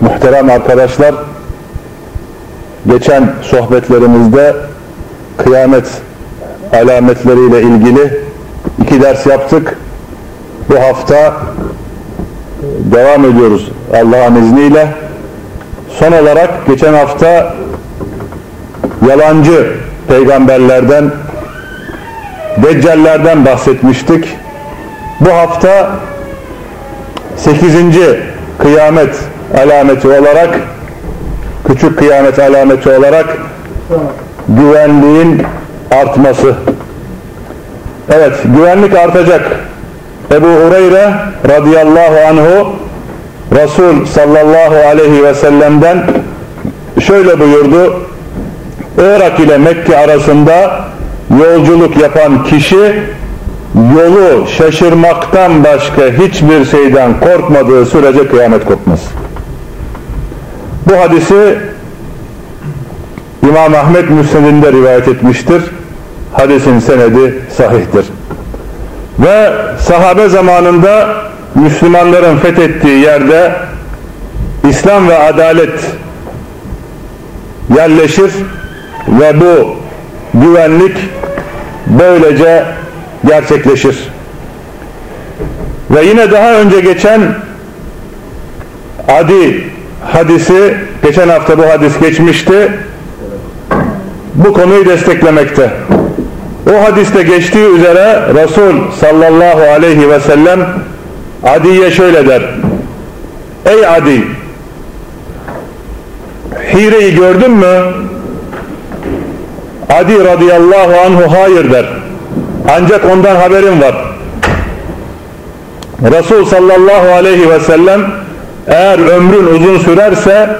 muhterem arkadaşlar geçen sohbetlerimizde kıyamet alametleriyle ilgili iki ders yaptık. Bu hafta devam ediyoruz Allah'ın izniyle. Son olarak geçen hafta yalancı peygamberlerden Deccallerden bahsetmiştik. Bu hafta 8. kıyamet alameti olarak küçük kıyamet alameti olarak güvenliğin artması. Evet, güvenlik artacak. Ebu Hureyre radıyallahu anhu Resul sallallahu aleyhi ve sellem'den şöyle buyurdu. Irak ile Mekke arasında yolculuk yapan kişi yolu şaşırmaktan başka hiçbir şeyden korkmadığı sürece kıyamet kopmaz. Bu hadisi İmam Ahmet Müsned'inde rivayet etmiştir. Hadisin senedi sahihtir. Ve sahabe zamanında Müslümanların fethettiği yerde İslam ve adalet yerleşir ve bu güvenlik böylece gerçekleşir. Ve yine daha önce geçen Adi hadisi, geçen hafta bu hadis geçmişti, bu konuyu desteklemekte. O hadiste geçtiği üzere Resul sallallahu aleyhi ve sellem Adi'ye şöyle der. Ey Adi! Hire'yi gördün mü? Adi radıyallahu anhu hayır der. Ancak ondan haberim var. Resul sallallahu aleyhi ve sellem eğer ömrün uzun sürerse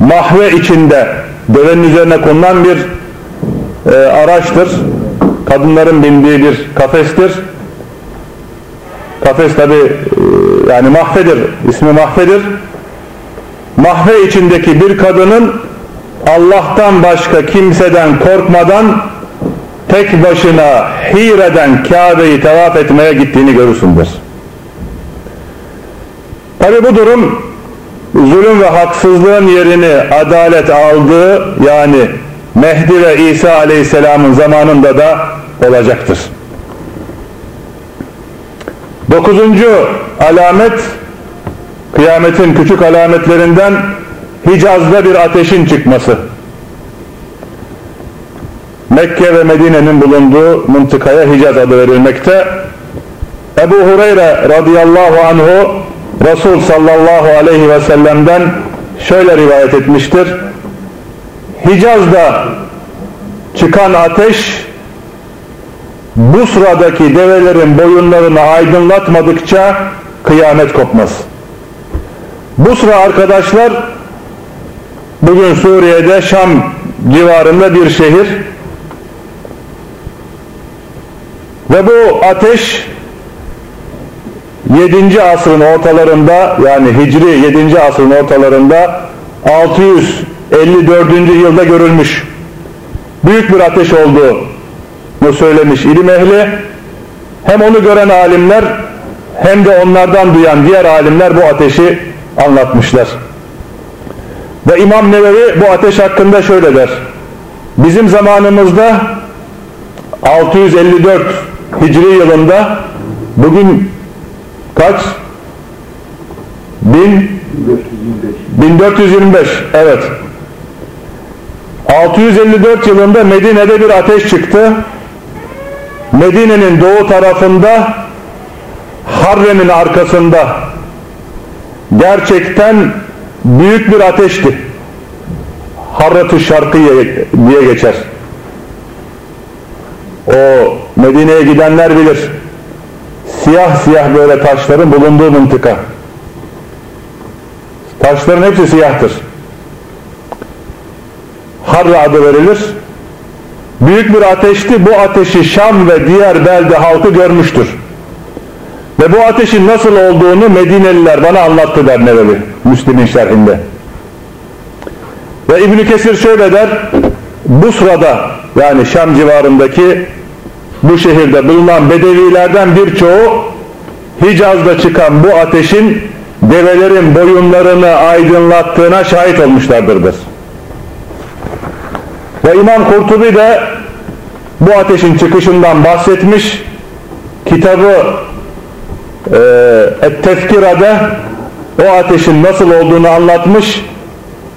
mahve içinde devenin üzerine konulan bir e, araçtır. Kadınların bindiği bir kafestir. Kafes tabi e, yani mahfedir. ismi mahfedir. Mahve içindeki bir kadının Allah'tan başka kimseden korkmadan tek başına Hire'den Kabe'yi tevaf etmeye gittiğini görürsündür. Tabi bu durum zulüm ve haksızlığın yerini adalet aldığı yani Mehdi ve İsa aleyhisselamın zamanında da olacaktır. Dokuzuncu alamet kıyametin küçük alametlerinden Hicaz'da bir ateşin çıkması. Mekke ve Medine'nin bulunduğu mıntıkaya Hicaz adı verilmekte. Ebu Hureyre radıyallahu anhu Resul sallallahu aleyhi ve sellem'den şöyle rivayet etmiştir. Hicaz'da çıkan ateş bu sıradaki develerin boyunlarını aydınlatmadıkça kıyamet kopmaz. Bu sıra arkadaşlar bugün Suriye'de Şam civarında bir şehir ve bu ateş 7. asrın ortalarında yani Hicri 7. asrın ortalarında 654. yılda görülmüş. Büyük bir ateş olduğunu söylemiş ilim ehli. Hem onu gören alimler hem de onlardan duyan diğer alimler bu ateşi anlatmışlar. Ve İmam Nevevi bu ateş hakkında şöyle der. Bizim zamanımızda 654 Hicri yılında bugün kaç? 1000 1425 evet. 654 yılında Medine'de bir ateş çıktı. Medine'nin doğu tarafında Harrem'in arkasında. Gerçekten büyük bir ateşti. Harrat-ı Şarkıye diye geçer. O Medine'ye gidenler bilir siyah siyah böyle taşların bulunduğu mıntıka Taşların hepsi siyahtır. Harra adı verilir. Büyük bir ateşti. Bu ateşi Şam ve diğer belde halkı görmüştür. Ve bu ateşin nasıl olduğunu Medineliler bana anlattı der Nevevi. Müslim'in şerhinde. Ve İbn Kesir şöyle der. Bu sırada yani Şam civarındaki bu şehirde bulunan bedevilerden birçoğu Hicaz'da çıkan bu ateşin develerin boyunlarını aydınlattığına şahit olmuşlardır. Ve İmam Kurtubi de bu ateşin çıkışından bahsetmiş. Kitabı e, Et-Tezkira'da o ateşin nasıl olduğunu anlatmış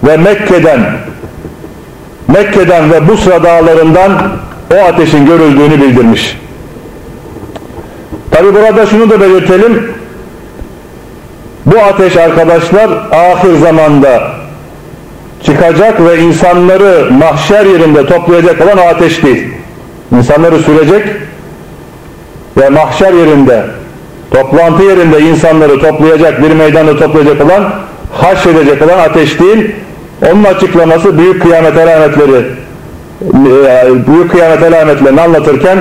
ve Mekke'den Mekke'den ve Busra dağlarından o ateşin görüldüğünü bildirmiş. Tabi burada şunu da belirtelim. Bu ateş arkadaşlar ahir zamanda çıkacak ve insanları mahşer yerinde toplayacak olan ateş değil. İnsanları sürecek ve mahşer yerinde toplantı yerinde insanları toplayacak bir meydanda toplayacak olan haşredecek olan ateş değil. Onun açıklaması büyük kıyamet alametleri büyük kıyamet alametlerini anlatırken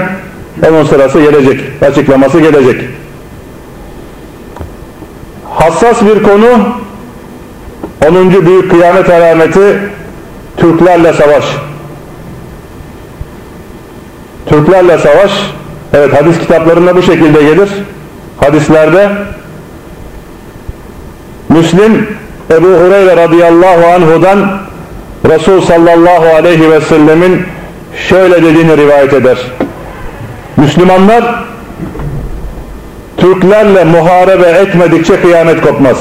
onun sırası gelecek. Açıklaması gelecek. Hassas bir konu 10. büyük kıyamet alameti Türklerle savaş. Türklerle savaş evet hadis kitaplarında bu şekilde gelir. Hadislerde Müslim Ebu Hureyre radıyallahu anhudan Resul sallallahu aleyhi ve sellemin şöyle dediğini rivayet eder. Müslümanlar Türklerle muharebe etmedikçe kıyamet kopmaz.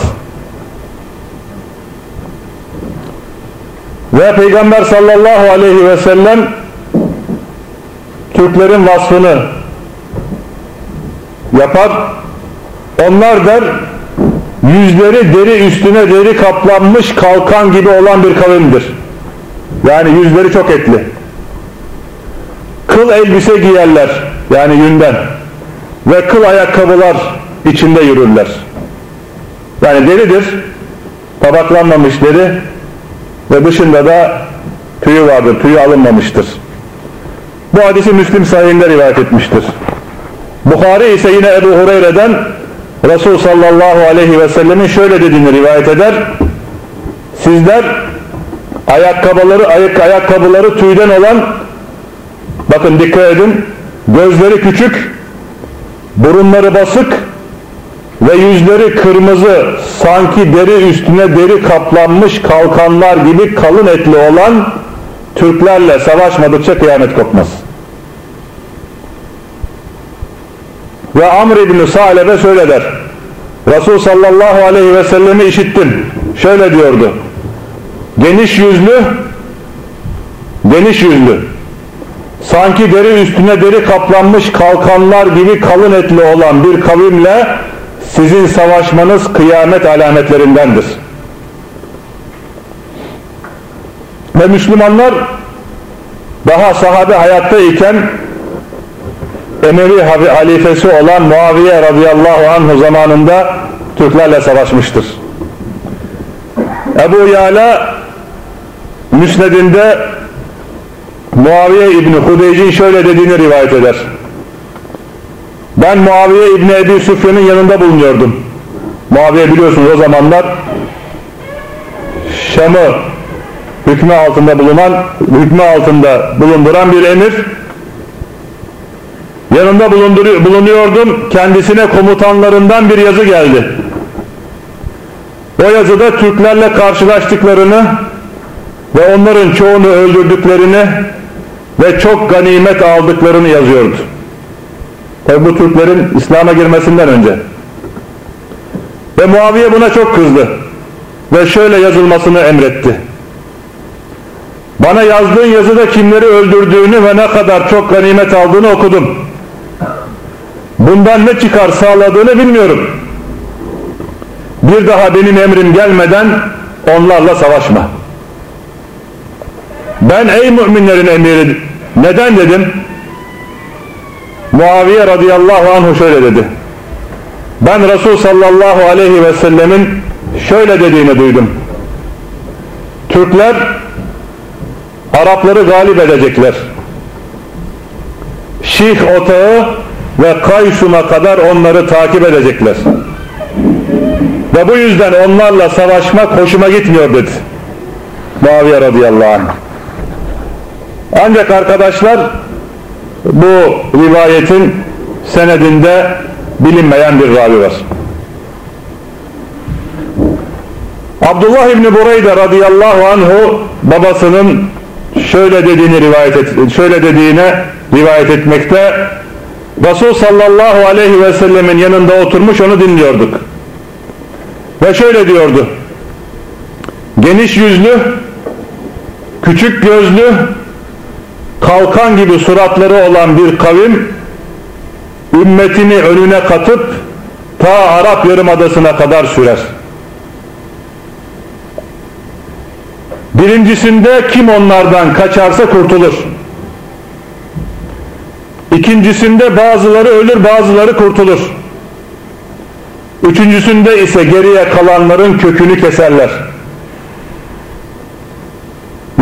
Ve Peygamber sallallahu aleyhi ve sellem Türklerin vasfını yapar. Onlar der yüzleri deri üstüne deri kaplanmış kalkan gibi olan bir kavimdir. Yani yüzleri çok etli. Kıl elbise giyerler yani yünden ve kıl ayakkabılar içinde yürürler. Yani deridir, tabaklanmamış deri ve dışında da tüyü vardır, tüyü alınmamıştır. Bu hadisi Müslim sahihinde rivayet etmiştir. Bukhari ise yine Ebu Hureyre'den Resul sallallahu aleyhi ve sellemin şöyle dediğini rivayet eder. Sizler ayakkabıları, ayak, ayakkabıları tüyden olan bakın dikkat edin gözleri küçük burunları basık ve yüzleri kırmızı sanki deri üstüne deri kaplanmış kalkanlar gibi kalın etli olan Türklerle savaşmadıkça kıyamet kopmaz. Ve Amr İbni Salebe şöyle der. Resul sallallahu aleyhi ve sellemi işittim. Şöyle diyordu. Geniş yüzlü geniş yüzlü sanki deri üstüne deri kaplanmış kalkanlar gibi kalın etli olan bir kavimle sizin savaşmanız kıyamet alametlerindendir. Ve Müslümanlar daha sahabe hayatta iken Emevi halifesi olan Muaviye radıyallahu anh zamanında Türklerle savaşmıştır. Ebu Yala Müsned'inde Muaviye İbni Hudeycin şöyle dediğini rivayet eder. Ben Muaviye İbni Ebi Süfyan'ın yanında bulunuyordum. Muaviye biliyorsunuz o zamanlar Şam'ı hükmü altında bulunan, hükmü altında bulunduran bir emir. Yanında bulunuyordum. Kendisine komutanlarından bir yazı geldi. O yazıda Türklerle karşılaştıklarını ve onların çoğunu öldürdüklerini ve çok ganimet aldıklarını yazıyordu. Tabi bu Türklerin İslam'a girmesinden önce. Ve Muaviye buna çok kızdı. Ve şöyle yazılmasını emretti. Bana yazdığın yazıda kimleri öldürdüğünü ve ne kadar çok ganimet aldığını okudum. Bundan ne çıkar sağladığını bilmiyorum. Bir daha benim emrim gelmeden onlarla savaşma. Ben ey müminlerin emiri neden dedim? Muaviye radıyallahu anhu şöyle dedi. Ben Resul sallallahu aleyhi ve sellemin şöyle dediğini duydum. Türkler Arapları galip edecekler. Şih otağı ve Kaysun'a kadar onları takip edecekler. Ve bu yüzden onlarla savaşmak hoşuma gitmiyor dedi. Muaviye radıyallahu anh. Ancak arkadaşlar bu rivayetin senedinde bilinmeyen bir ravi var. Abdullah İbni Bureyde radıyallahu anhu babasının şöyle dediğini rivayet et, şöyle dediğine rivayet etmekte Resul sallallahu aleyhi ve sellemin yanında oturmuş onu dinliyorduk. Ve şöyle diyordu. Geniş yüzlü, küçük gözlü, kalkan gibi suratları olan bir kavim ümmetini önüne katıp ta Arap Yarımadası'na kadar sürer. Birincisinde kim onlardan kaçarsa kurtulur. İkincisinde bazıları ölür bazıları kurtulur. Üçüncüsünde ise geriye kalanların kökünü keserler.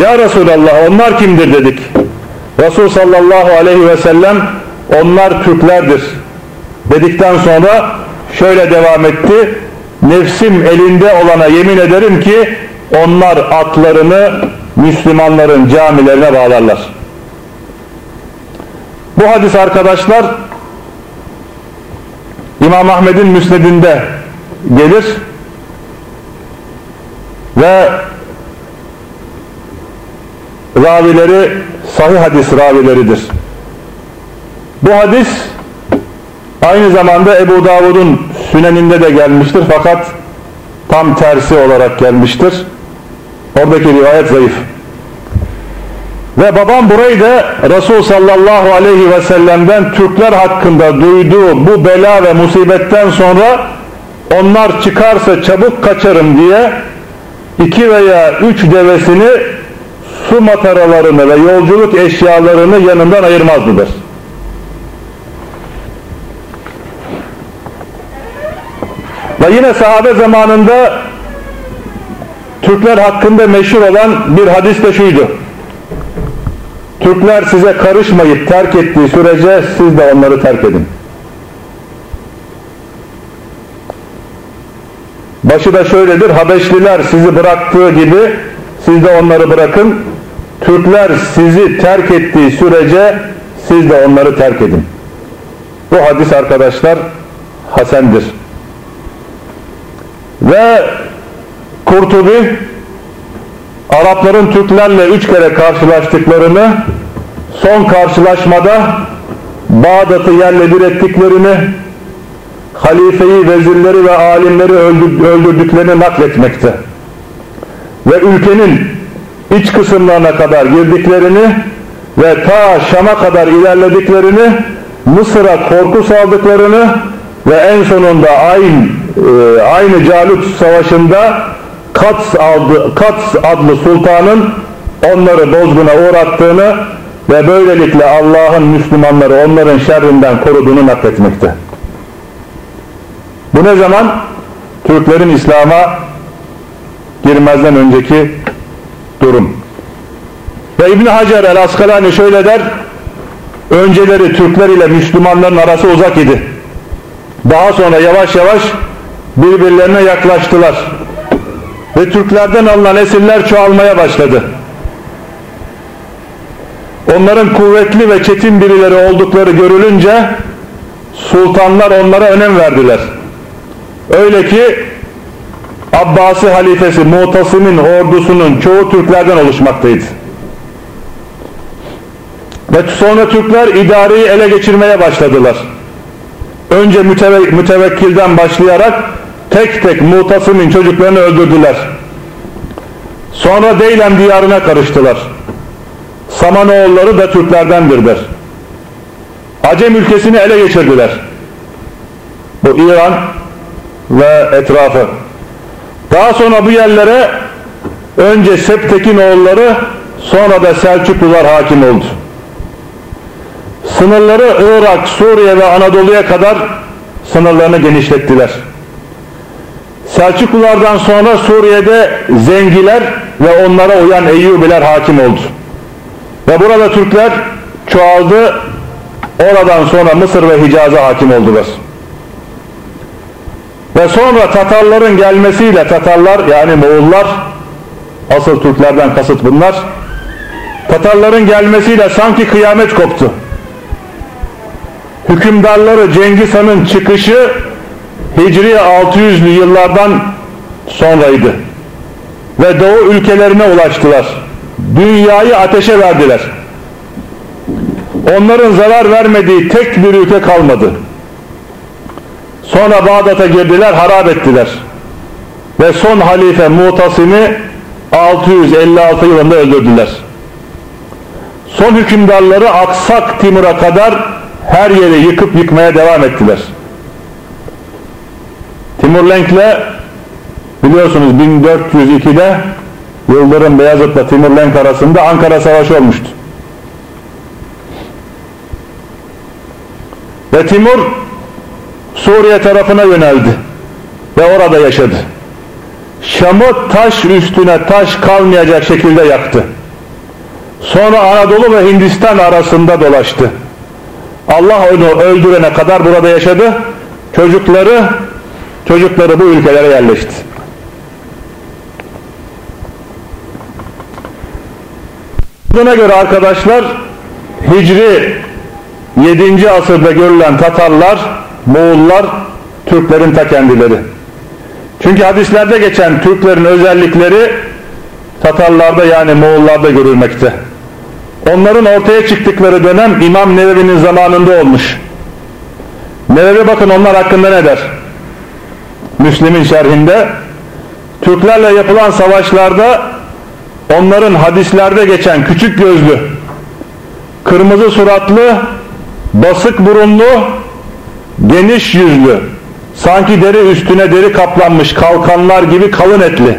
Ya Resulallah onlar kimdir dedik. Resul sallallahu aleyhi ve sellem onlar Türklerdir dedikten sonra şöyle devam etti. Nefsim elinde olana yemin ederim ki onlar atlarını Müslümanların camilerine bağlarlar. Bu hadis arkadaşlar İmam Ahmed'in müsnedinde gelir ve ravileri sahih hadis ravileridir. Bu hadis aynı zamanda Ebu Davud'un süneninde de gelmiştir fakat tam tersi olarak gelmiştir. Oradaki rivayet zayıf. Ve babam burayı da Resul sallallahu aleyhi ve sellem'den Türkler hakkında duyduğu bu bela ve musibetten sonra onlar çıkarsa çabuk kaçarım diye iki veya üç devesini su mataralarını ve yolculuk eşyalarını yanından ayırmazdıdır. Ve yine sahabe zamanında Türkler hakkında meşhur olan bir hadis de şuydu. Türkler size karışmayıp terk ettiği sürece siz de onları terk edin. Başı da şöyledir. Habeşliler sizi bıraktığı gibi siz de onları bırakın. Türkler sizi terk ettiği sürece siz de onları terk edin. Bu hadis arkadaşlar hasendir. Ve Kurtubi Arapların Türklerle üç kere karşılaştıklarını son karşılaşmada Bağdat'ı yerle bir ettiklerini halifeyi, vezirleri ve alimleri öldürdüklerini nakletmekte. Ve ülkenin iç kısımlarına kadar girdiklerini ve ta Şam'a kadar ilerlediklerini, Mısır'a korku saldıklarını ve en sonunda aynı, e, aynı Calut Savaşı'nda Kats adlı, Kats adlı sultanın onları bozguna uğrattığını ve böylelikle Allah'ın Müslümanları onların şerrinden koruduğunu nakletmekte. Bu ne zaman? Türklerin İslam'a girmezden önceki durum. Ve İbn Hacer el Askalani şöyle der, önceleri Türkler ile Müslümanların arası uzak idi. Daha sonra yavaş yavaş birbirlerine yaklaştılar. Ve Türklerden alınan esirler çoğalmaya başladı. Onların kuvvetli ve çetin birileri oldukları görülünce sultanlar onlara önem verdiler. Öyle ki Abbasi halifesi Mu'tasim'in ordusunun çoğu Türklerden oluşmaktaydı. Ve sonra Türkler idareyi ele geçirmeye başladılar. Önce müteve mütevekkilden başlayarak tek tek Mu'tasim'in çocuklarını öldürdüler. Sonra Deylem diyarına karıştılar. Samanoğulları da Türklerdendir der. Acem ülkesini ele geçirdiler. Bu İran ve etrafı. Daha sonra bu yerlere önce Septekin oğulları sonra da Selçuklular hakim oldu. Sınırları Irak, Suriye ve Anadolu'ya kadar sınırlarını genişlettiler. Selçuklulardan sonra Suriye'de Zengiler ve onlara uyan Eyyubiler hakim oldu. Ve burada Türkler çoğaldı. Oradan sonra Mısır ve Hicaz'a hakim oldular. Ve sonra Tatarların gelmesiyle Tatarlar yani Moğollar asıl Türklerden kasıt bunlar Tatarların gelmesiyle sanki kıyamet koptu. Hükümdarları Cengiz Han'ın çıkışı Hicri 600'lü yıllardan sonraydı. Ve Doğu ülkelerine ulaştılar. Dünyayı ateşe verdiler. Onların zarar vermediği tek bir ülke kalmadı. Sonra Bağdat'a girdiler, harap ettiler. Ve son halife Mutasim'i 656 yılında öldürdüler. Son hükümdarları Aksak Timur'a kadar her yeri yıkıp yıkmaya devam ettiler. Timur Lenk'le biliyorsunuz 1402'de Yıldırım Beyazıt'la Timur Lenk arasında Ankara Savaşı olmuştu. Ve Timur Suriye tarafına yöneldi ve orada yaşadı. Şam'ı taş üstüne taş kalmayacak şekilde yaktı. Sonra Anadolu ve Hindistan arasında dolaştı. Allah onu öldürene kadar burada yaşadı. Çocukları çocukları bu ülkelere yerleşti. Buna göre arkadaşlar Hicri 7. asırda görülen Tatarlar, Moğollar Türklerin ta kendileri. Çünkü hadislerde geçen Türklerin özellikleri Tatarlarda yani Moğollarda görülmekte. Onların ortaya çıktıkları dönem İmam Nevevi'nin zamanında olmuş. Nevevi bakın onlar hakkında ne der? Müslim'in şerhinde Türklerle yapılan savaşlarda onların hadislerde geçen küçük gözlü, kırmızı suratlı, basık burunlu, geniş yüzlü, sanki deri üstüne deri kaplanmış kalkanlar gibi kalın etli,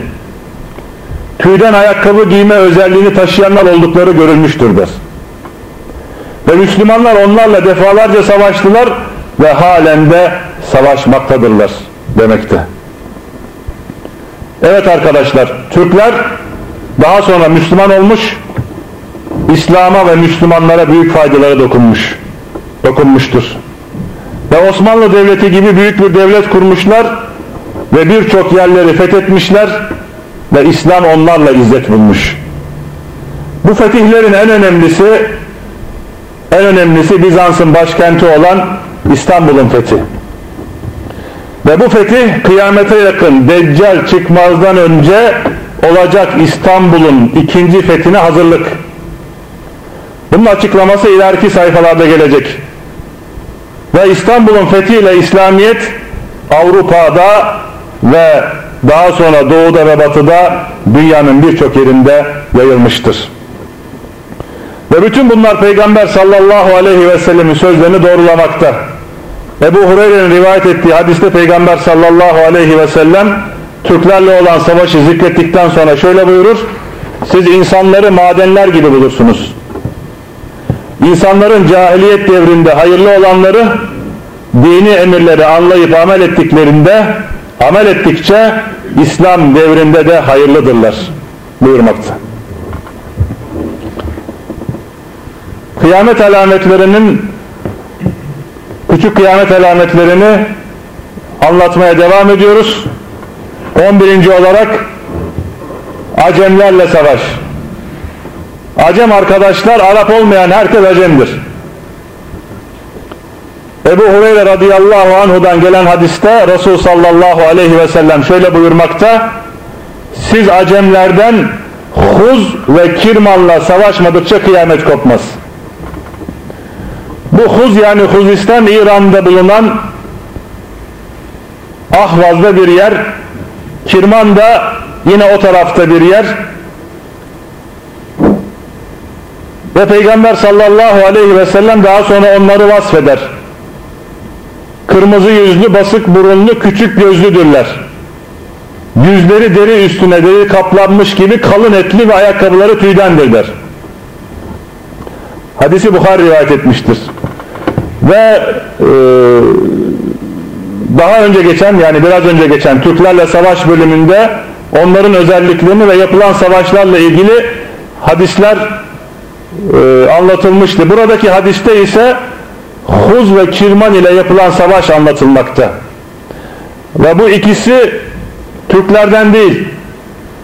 tüyden ayakkabı giyme özelliğini taşıyanlar oldukları görülmüştür der. Ve Müslümanlar onlarla defalarca savaştılar ve halen de savaşmaktadırlar demekte. Evet arkadaşlar, Türkler daha sonra Müslüman olmuş, İslam'a ve Müslümanlara büyük faydaları dokunmuş, dokunmuştur. Ve Osmanlı Devleti gibi büyük bir devlet kurmuşlar ve birçok yerleri fethetmişler ve İslam onlarla izzet bulmuş. Bu fetihlerin en önemlisi en önemlisi Bizans'ın başkenti olan İstanbul'un fethi. Ve bu fetih kıyamete yakın Deccal çıkmazdan önce olacak İstanbul'un ikinci fethine hazırlık. Bunun açıklaması ileriki sayfalarda gelecek. Ve İstanbul'un fethiyle İslamiyet Avrupa'da ve daha sonra doğuda ve batıda dünyanın birçok yerinde yayılmıştır. Ve bütün bunlar Peygamber sallallahu aleyhi ve sellemin sözlerini doğrulamakta. Ebu Hureyre'nin rivayet ettiği hadiste Peygamber sallallahu aleyhi ve sellem Türklerle olan savaşı zikrettikten sonra şöyle buyurur. Siz insanları madenler gibi bulursunuz. İnsanların cahiliyet devrinde hayırlı olanları dini emirleri anlayıp amel ettiklerinde amel ettikçe İslam devrinde de hayırlıdırlar buyurmakta. Kıyamet alametlerinin küçük kıyamet alametlerini anlatmaya devam ediyoruz. 11. olarak Acemlerle savaş. Acem arkadaşlar Arap olmayan herkes Acem'dir. Ebu Hureyre radıyallahu anhudan gelen hadiste Resul sallallahu aleyhi ve sellem şöyle buyurmakta siz Acemlerden Huz ve Kirman'la savaşmadıkça kıyamet kopmaz. Bu Huz yani Huzistan İran'da bulunan Ahvaz'da bir yer Kirman da yine o tarafta bir yer ve Peygamber sallallahu aleyhi ve sellem daha sonra onları vasfeder. Kırmızı yüzlü basık burunlu küçük gözlüdürler. Yüzleri deri üstüne deri kaplanmış gibi kalın etli ve ayakkabıları tüydendir der hadisi Bukhar rivayet etmiştir. Ve e, daha önce geçen yani biraz önce geçen Türklerle savaş bölümünde onların özelliklerini ve yapılan savaşlarla ilgili hadisler e, anlatılmıştı. Buradaki hadiste ise Huz ve Kirman ile yapılan savaş anlatılmakta. Ve bu ikisi Türklerden değil,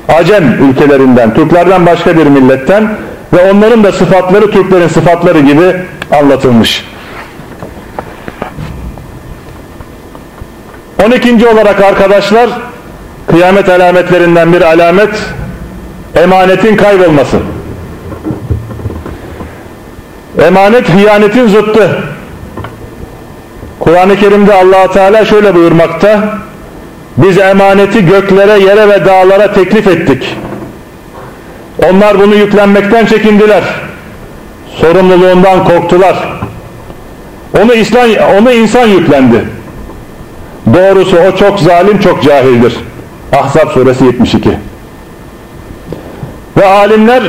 Acem ülkelerinden, Türklerden başka bir milletten ve onların da sıfatları Türklerin sıfatları gibi anlatılmış. 12. olarak arkadaşlar kıyamet alametlerinden bir alamet emanetin kaybolması. Emanet hıyanetin zıttı. Kur'an-ı Kerim'de allah Teala şöyle buyurmakta. Biz emaneti göklere, yere ve dağlara teklif ettik. Onlar bunu yüklenmekten çekindiler. Sorumluluğundan korktular. Onu, İslam, onu insan yüklendi. Doğrusu o çok zalim, çok cahildir. Ahzab suresi 72. Ve alimler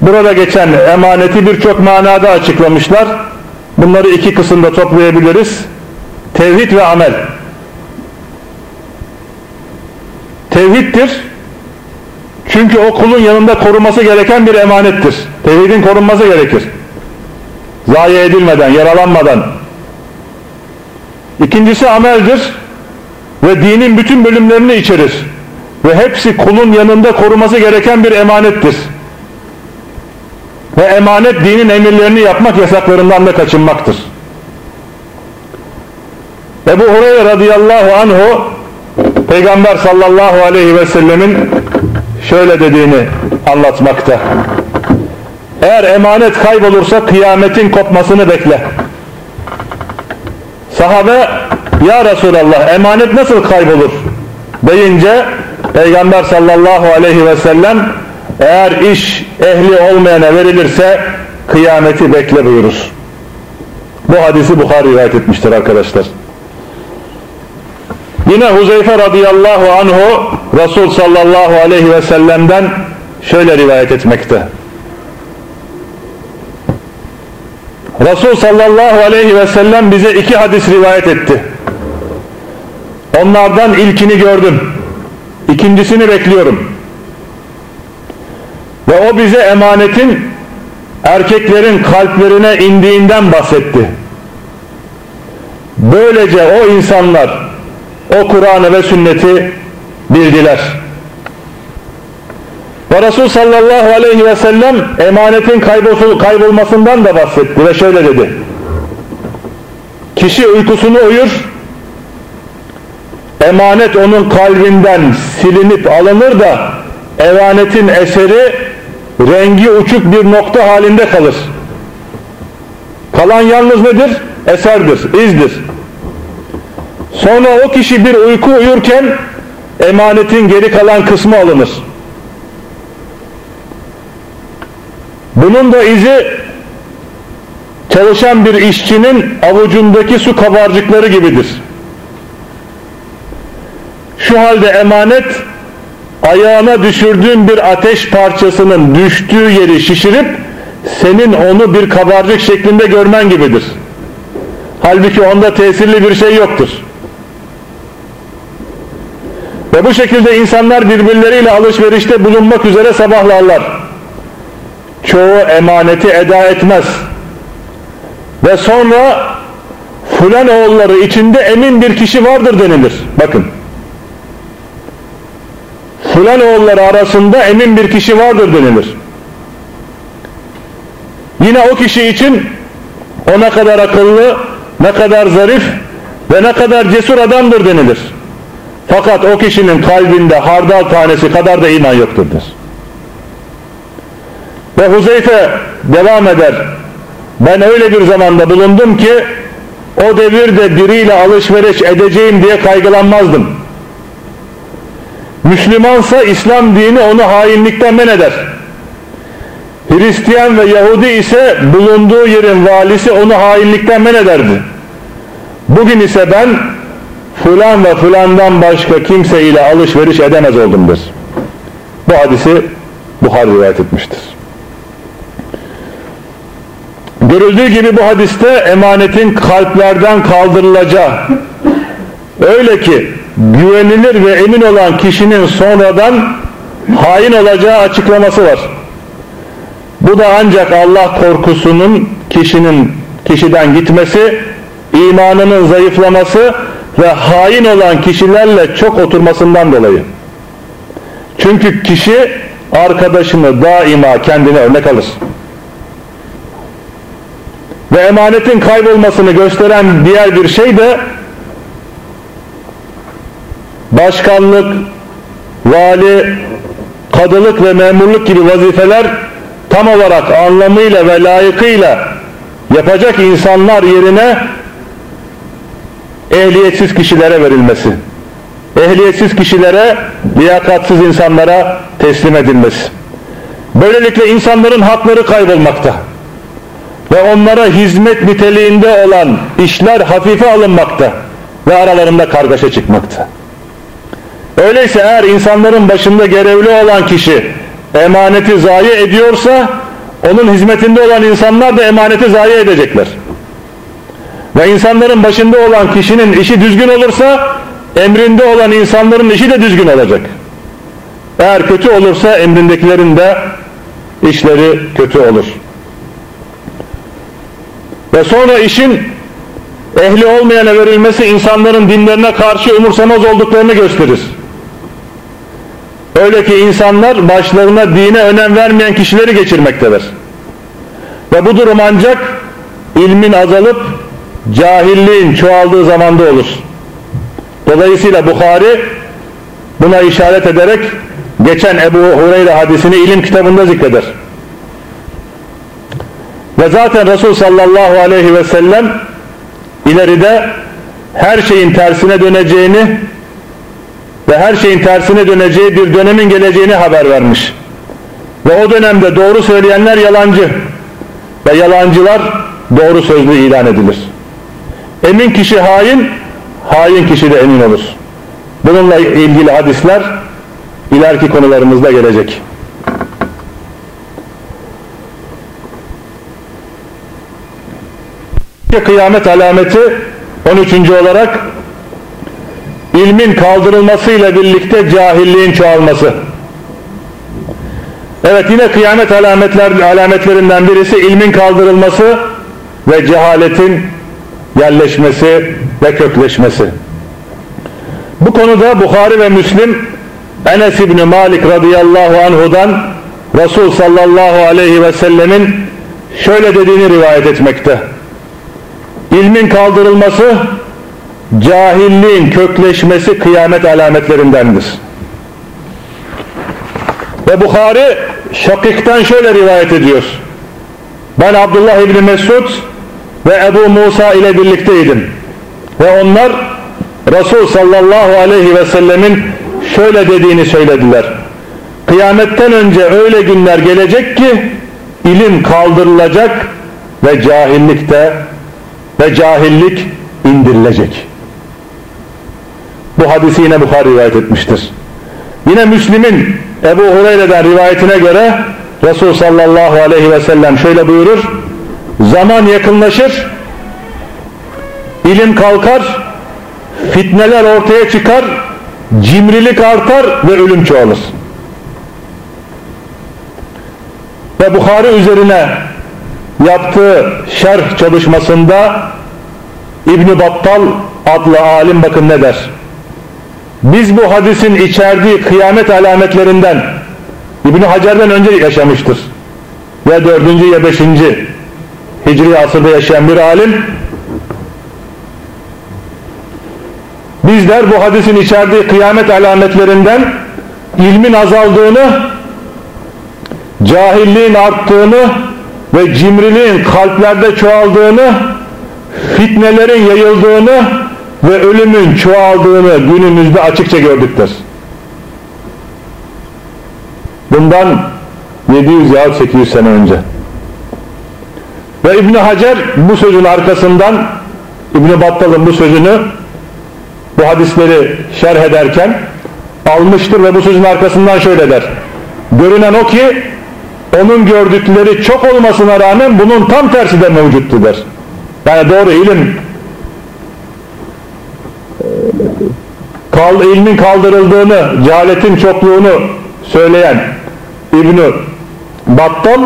burada geçen emaneti birçok manada açıklamışlar. Bunları iki kısımda toplayabiliriz. Tevhid ve amel. Tevhiddir. Çünkü o kulun yanında korunması gereken bir emanettir. Tevhidin korunması gerekir. Zayi edilmeden, yaralanmadan. İkincisi ameldir ve dinin bütün bölümlerini içerir. Ve hepsi kulun yanında koruması gereken bir emanettir. Ve emanet dinin emirlerini yapmak yasaklarından da kaçınmaktır. Ebu Hureyre radıyallahu anhu Peygamber sallallahu aleyhi ve sellemin şöyle dediğini anlatmakta. Eğer emanet kaybolursa kıyametin kopmasını bekle. Sahabe ya Resulallah emanet nasıl kaybolur deyince Peygamber sallallahu aleyhi ve sellem eğer iş ehli olmayana verilirse kıyameti bekle buyurur. Bu hadisi Bukhari rivayet etmiştir arkadaşlar. Yine Huzeyfe radıyallahu anhu Resul sallallahu aleyhi ve sellem'den şöyle rivayet etmekte. Resul sallallahu aleyhi ve sellem bize iki hadis rivayet etti. Onlardan ilkini gördüm. İkincisini bekliyorum. Ve o bize emanetin erkeklerin kalplerine indiğinden bahsetti. Böylece o insanlar o Kur'an'ı ve sünneti bildiler. Ve Resul sallallahu aleyhi ve sellem emanetin kaybolmasından da bahsetti ve şöyle dedi. Kişi uykusunu uyur, emanet onun kalbinden silinip alınır da emanetin eseri rengi uçuk bir nokta halinde kalır. Kalan yalnız nedir? Eserdir, izdir. Sonra o kişi bir uyku uyurken emanetin geri kalan kısmı alınır. Bunun da izi çalışan bir işçinin avucundaki su kabarcıkları gibidir. Şu halde emanet ayağına düşürdüğün bir ateş parçasının düştüğü yeri şişirip senin onu bir kabarcık şeklinde görmen gibidir. Halbuki onda tesirli bir şey yoktur. Ve bu şekilde insanlar birbirleriyle alışverişte bulunmak üzere sabahlarlar. Çoğu emaneti eda etmez. Ve sonra fulan oğulları içinde emin bir kişi vardır denilir. Bakın. Fulan oğulları arasında emin bir kişi vardır denilir. Yine o kişi için o ne kadar akıllı, ne kadar zarif ve ne kadar cesur adamdır denilir. Fakat o kişinin kalbinde hardal tanesi kadar da iman yoktur der. Ve Huzeyfe devam eder. Ben öyle bir zamanda bulundum ki o devirde biriyle alışveriş edeceğim diye kaygılanmazdım. Müslümansa İslam dini onu hainlikten men eder. Hristiyan ve Yahudi ise bulunduğu yerin valisi onu hainlikten men ederdi. Bugün ise ben Fulan ve fulandan başka kimse ile alışveriş edemez oldumdur. Bu hadisi Buhari rivayet etmiştir. Görüldüğü gibi bu hadiste emanetin kalplerden kaldırılacağı Öyle ki güvenilir ve emin olan kişinin sonradan hain olacağı açıklaması var. Bu da ancak Allah korkusunun kişinin kişiden gitmesi, imanının zayıflaması ve hain olan kişilerle çok oturmasından dolayı. Çünkü kişi arkadaşını daima kendine örnek alır. Ve emanetin kaybolmasını gösteren diğer bir şey de başkanlık, vali, kadılık ve memurluk gibi vazifeler tam olarak anlamıyla ve layıkıyla yapacak insanlar yerine ehliyetsiz kişilere verilmesi. Ehliyetsiz kişilere, liyakatsiz insanlara teslim edilmesi. Böylelikle insanların hakları kaybolmakta ve onlara hizmet niteliğinde olan işler hafife alınmakta ve aralarında kargaşa çıkmakta. Öyleyse eğer insanların başında görevli olan kişi emaneti zayi ediyorsa onun hizmetinde olan insanlar da emaneti zayi edecekler. Ve insanların başında olan kişinin işi düzgün olursa emrinde olan insanların işi de düzgün olacak. Eğer kötü olursa emrindekilerin de işleri kötü olur. Ve sonra işin ehli olmayana verilmesi insanların dinlerine karşı umursamaz olduklarını gösterir. Öyle ki insanlar başlarına dine önem vermeyen kişileri geçirmektedir. Ve bu durum ancak ilmin azalıp cahilliğin çoğaldığı zamanda olur. Dolayısıyla Bukhari buna işaret ederek geçen Ebu Hureyre hadisini ilim kitabında zikreder. Ve zaten Resul sallallahu aleyhi ve sellem ileride her şeyin tersine döneceğini ve her şeyin tersine döneceği bir dönemin geleceğini haber vermiş. Ve o dönemde doğru söyleyenler yalancı ve yalancılar doğru sözlü ilan edilir. Emin kişi hain, hain kişi de emin olur. Bununla ilgili hadisler ileriki konularımızda gelecek. Kıyamet alameti 13. olarak ilmin kaldırılmasıyla birlikte cahilliğin çoğalması. Evet yine kıyamet alametler, alametlerinden birisi ilmin kaldırılması ve cehaletin yerleşmesi ve kökleşmesi. Bu konuda Bukhari ve Müslim Enes İbni Malik radıyallahu anhudan Resul sallallahu aleyhi ve sellemin şöyle dediğini rivayet etmekte. İlmin kaldırılması cahilliğin kökleşmesi kıyamet alametlerindendir. Ve Bukhari Şakik'ten şöyle rivayet ediyor. Ben Abdullah İbni Mesud ve Ebu Musa ile birlikteydim. Ve onlar Resul sallallahu aleyhi ve sellemin şöyle dediğini söylediler. Kıyametten önce öyle günler gelecek ki ilim kaldırılacak ve cahillikte ve cahillik indirilecek. Bu hadisi yine Bukhari rivayet etmiştir. Yine Müslim'in Ebu Hureyre'den rivayetine göre Resul sallallahu aleyhi ve sellem şöyle buyurur. Zaman yakınlaşır, ilim kalkar, fitneler ortaya çıkar, cimrilik artar ve ölüm çoğalır. Ve Bukhari üzerine yaptığı şerh çalışmasında İbn Battal adlı alim bakın ne der? Biz bu hadisin içerdiği kıyamet alametlerinden İbn Hacer'den önce yaşamıştır. Ya dördüncü ya beşinci Hicri asırda yaşayan bir alim bizler bu hadisin içerdiği kıyamet alametlerinden ilmin azaldığını cahilliğin arttığını ve cimriliğin kalplerde çoğaldığını fitnelerin yayıldığını ve ölümün çoğaldığını günümüzde açıkça gördükler. Bundan 700 ya 800 sene önce. Ve İbn Hacer bu sözün arkasından İbn Battal'ın bu sözünü bu hadisleri şerh ederken almıştır ve bu sözün arkasından şöyle der. Görünen o ki onun gördükleri çok olmasına rağmen bunun tam tersi de mevcuttu der. Yani doğru ilim kal, ilmin kaldırıldığını, cehaletin çokluğunu söyleyen İbn-i Battal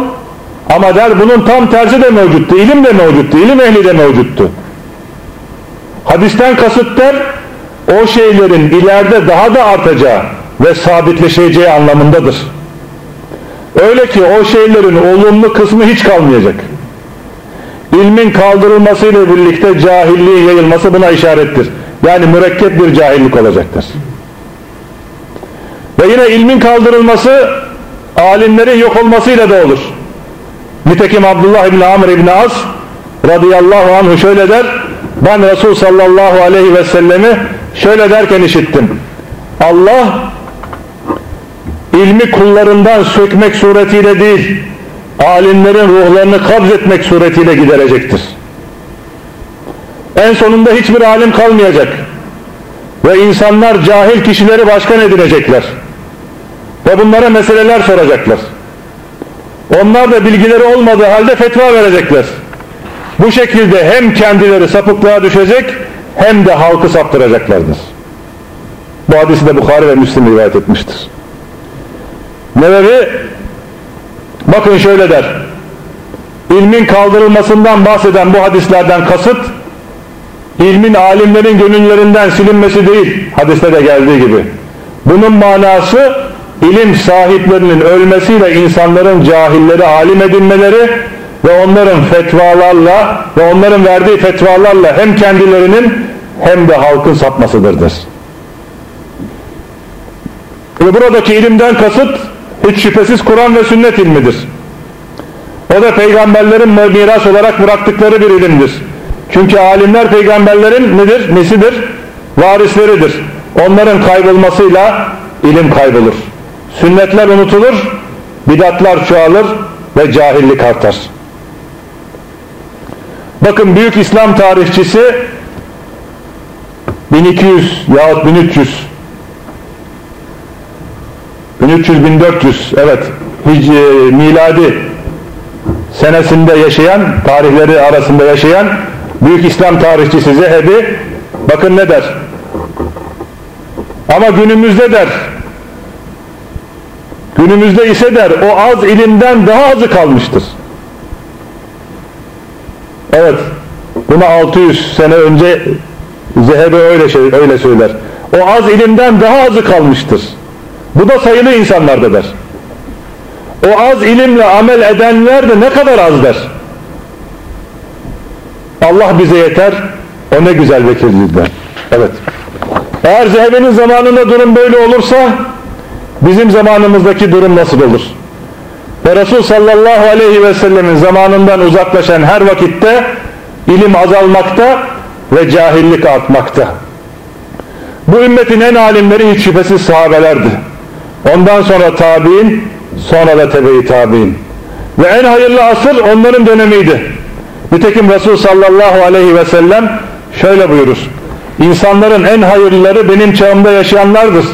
ama der bunun tam tersi de mevcuttu. İlim de mevcuttu. ilim ehli de mevcuttu. Hadisten kasıt der o şeylerin ileride daha da artacağı ve sabitleşeceği anlamındadır. Öyle ki o şeylerin olumlu kısmı hiç kalmayacak. İlmin kaldırılmasıyla birlikte cahilliğin yayılması buna işarettir. Yani mürekkep bir cahillik olacaktır. Ve yine ilmin kaldırılması alimlerin yok olmasıyla da olur. Nitekim Abdullah İbni Amr İbni As radıyallahu anhu şöyle der ben Resul sallallahu aleyhi ve sellemi şöyle derken işittim. Allah ilmi kullarından sökmek suretiyle değil alimlerin ruhlarını kabz etmek suretiyle giderecektir. En sonunda hiçbir alim kalmayacak. Ve insanlar cahil kişileri başkan edinecekler. Ve bunlara meseleler soracaklar. Onlar da bilgileri olmadığı halde fetva verecekler. Bu şekilde hem kendileri sapıklığa düşecek hem de halkı saptıracaklardır. Bu hadisi de Bukhari ve Müslim rivayet etmiştir. Nevevi bakın şöyle der. İlmin kaldırılmasından bahseden bu hadislerden kasıt ilmin alimlerin gönüllerinden silinmesi değil hadiste de geldiği gibi. Bunun manası ilim sahiplerinin ölmesiyle insanların cahilleri alim edinmeleri ve onların fetvalarla ve onların verdiği fetvalarla hem kendilerinin hem de halkın sapmasıdırdır. Ve buradaki ilimden kasıt hiç şüphesiz Kur'an ve sünnet ilmidir. O da peygamberlerin miras olarak bıraktıkları bir ilimdir. Çünkü alimler peygamberlerin nedir? Nesidir? Varisleridir. Onların kaybolmasıyla ilim kaybolur. Sünnetler unutulur, bidatlar çoğalır ve cahillik artar. Bakın büyük İslam tarihçisi 1200 yahut 1300 1300-1400 evet hic, miladi senesinde yaşayan tarihleri arasında yaşayan büyük İslam tarihçisi Zehebi bakın ne der ama günümüzde der günümüzde ise der o az ilimden daha azı kalmıştır Evet. Bunu 600 sene önce Zehebi öyle şey, öyle söyler. O az ilimden daha azı kalmıştır. Bu da sayılı insanlarda der. O az ilimle amel edenler de ne kadar az der. Allah bize yeter. O ne güzel vekildir der. Evet. Eğer Zehebi'nin zamanında durum böyle olursa bizim zamanımızdaki durum nasıl olur? Ve Resul sallallahu aleyhi ve sellemin zamanından uzaklaşan her vakitte ilim azalmakta ve cahillik artmakta. Bu ümmetin en alimleri hiç şüphesiz sahabelerdi. Ondan sonra tabi'in, sonra da tebe-i tabi'in. Ve en hayırlı asır onların dönemiydi. Nitekim Resul sallallahu aleyhi ve sellem şöyle buyurur. İnsanların en hayırlıları benim çağımda yaşayanlardır.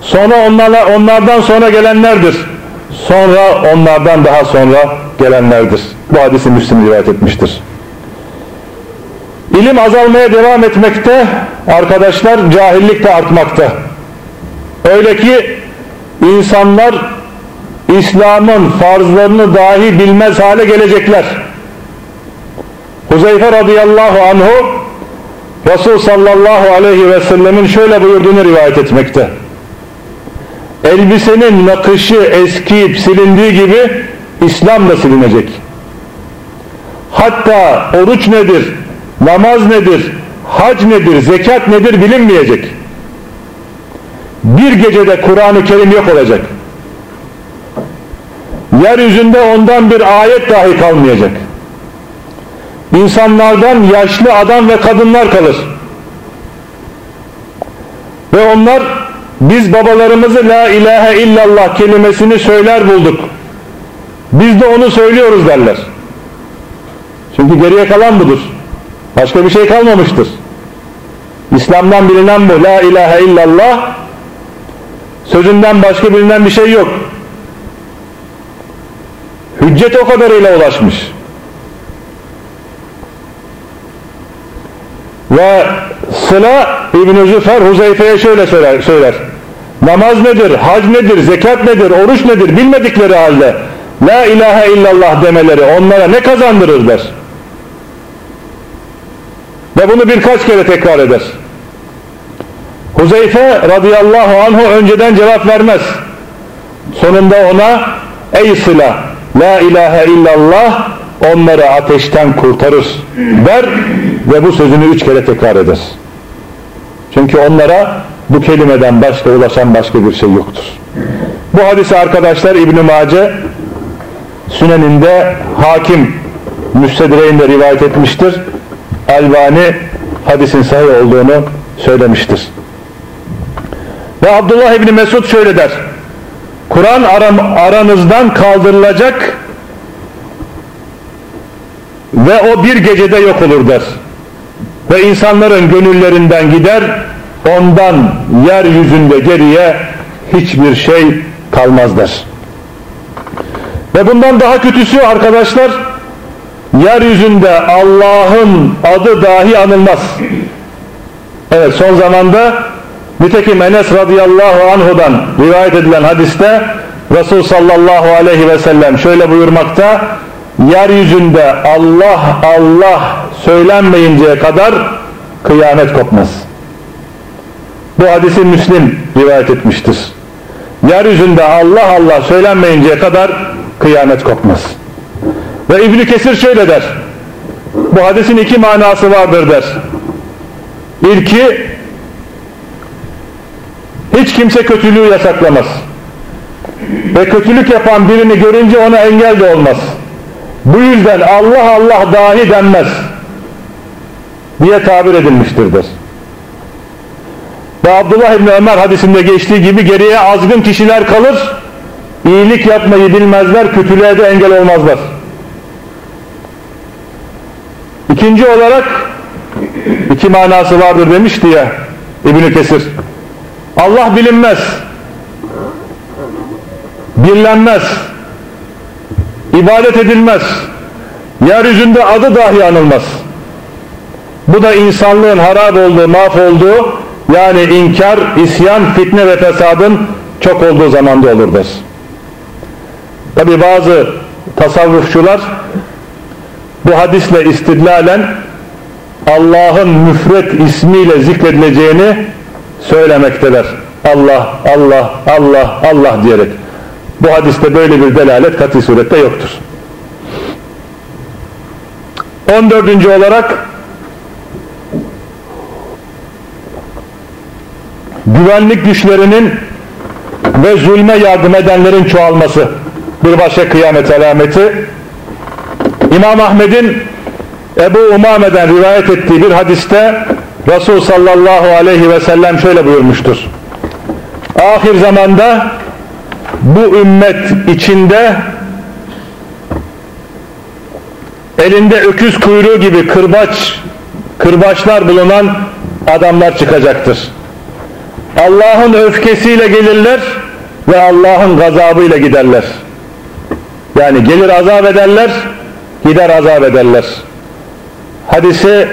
Sonra onlarla, onlardan sonra gelenlerdir sonra onlardan daha sonra gelenlerdir. Bu hadisi Müslim rivayet etmiştir. İlim azalmaya devam etmekte, arkadaşlar cahillik de artmakta. Öyle ki insanlar İslam'ın farzlarını dahi bilmez hale gelecekler. Huzeyfe radıyallahu anhu Resul sallallahu aleyhi ve sellemin şöyle buyurduğunu rivayet etmekte elbisenin nakışı eskiyip silindiği gibi İslam da silinecek. Hatta oruç nedir, namaz nedir, hac nedir, zekat nedir bilinmeyecek. Bir gecede Kur'an-ı Kerim yok olacak. Yeryüzünde ondan bir ayet dahi kalmayacak. İnsanlardan yaşlı adam ve kadınlar kalır. Ve onlar biz babalarımızı la ilahe illallah kelimesini söyler bulduk. Biz de onu söylüyoruz derler. Çünkü geriye kalan budur. Başka bir şey kalmamıştır. İslam'dan bilinen bu. La ilahe illallah sözünden başka bilinen bir şey yok. Hüccet o kadarıyla ulaşmış. Ve Sıla İbn-i Züfer Huzeyfe'ye şöyle söyler, söyler. Namaz nedir, hac nedir, zekat nedir, oruç nedir bilmedikleri halde La ilahe illallah demeleri onlara ne kazandırır der. Ve bunu birkaç kere tekrar eder. Huzeyfe radıyallahu anhu önceden cevap vermez. Sonunda ona ey sıla la ilahe illallah onları ateşten kurtarır der ve bu sözünü üç kere tekrar eder. Çünkü onlara bu kelimeden başka ulaşan başka bir şey yoktur. Bu hadisi arkadaşlar İbn-i Mace Süneninde hakim müstedireğinde rivayet etmiştir. Albani hadisin sahih olduğunu söylemiştir. Ve Abdullah İbni Mesud şöyle der. Kur'an aranızdan kaldırılacak ve o bir gecede yok olur der. Ve insanların gönüllerinden gider, ondan yeryüzünde geriye hiçbir şey kalmaz der. Ve bundan daha kötüsü arkadaşlar, yeryüzünde Allah'ın adı dahi anılmaz. Evet son zamanda nitekim Enes radıyallahu anhudan rivayet edilen hadiste Resul sallallahu aleyhi ve sellem şöyle buyurmakta yeryüzünde Allah Allah söylenmeyinceye kadar kıyamet kopmaz. Bu hadisi Müslim rivayet etmiştir. Yeryüzünde Allah Allah söylenmeyinceye kadar kıyamet kopmaz. Ve İbn Kesir şöyle der. Bu hadisin iki manası vardır der. İlki hiç kimse kötülüğü yasaklamaz. Ve kötülük yapan birini görünce ona engel de olmaz. Bu yüzden Allah Allah dahi denmez diye tabir edilmiştir der. Ve Abdullah İbni Ömer hadisinde geçtiği gibi geriye azgın kişiler kalır, iyilik yapmayı bilmezler, kötülüğe de engel olmazlar. İkinci olarak iki manası vardır demişti ya İbn Kesir. Allah bilinmez. Birlenmez. İbadet edilmez. Yeryüzünde adı dahi anılmaz. Bu da insanlığın harap olduğu, mahvolduğu yani inkar, isyan, fitne ve fesadın çok olduğu zamanda olur der. Tabi bazı tasavvufçular bu hadisle istidlalen Allah'ın müfret ismiyle zikredileceğini söylemekteler. Allah, Allah, Allah, Allah diyerek. Bu hadiste böyle bir delalet katı surette yoktur. 14. olarak güvenlik güçlerinin ve zulme yardım edenlerin çoğalması bir başka kıyamet alameti İmam Ahmet'in Ebu Umame'den rivayet ettiği bir hadiste Resul sallallahu aleyhi ve sellem şöyle buyurmuştur. Ahir zamanda bu ümmet içinde elinde öküz kuyruğu gibi kırbaç kırbaçlar bulunan adamlar çıkacaktır. Allah'ın öfkesiyle gelirler ve Allah'ın gazabıyla giderler. Yani gelir azap ederler, gider azap ederler. Hadisi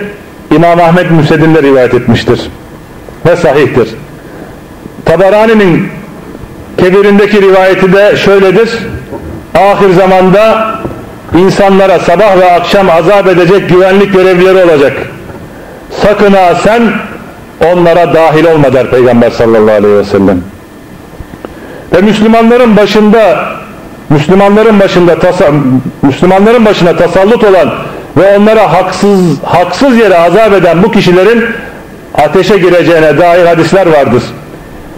İmam Ahmet Müsned'inde rivayet etmiştir. Ve sahihtir. Tabarani'nin kebirindeki rivayeti de şöyledir. Ahir zamanda insanlara sabah ve akşam azap edecek güvenlik görevlileri olacak. Sakın ha sen onlara dahil olma der Peygamber sallallahu aleyhi ve sellem. Ve Müslümanların başında Müslümanların başında Müslümanların başına tasallut olan ve onlara haksız haksız yere azap eden bu kişilerin ateşe gireceğine dair hadisler vardır.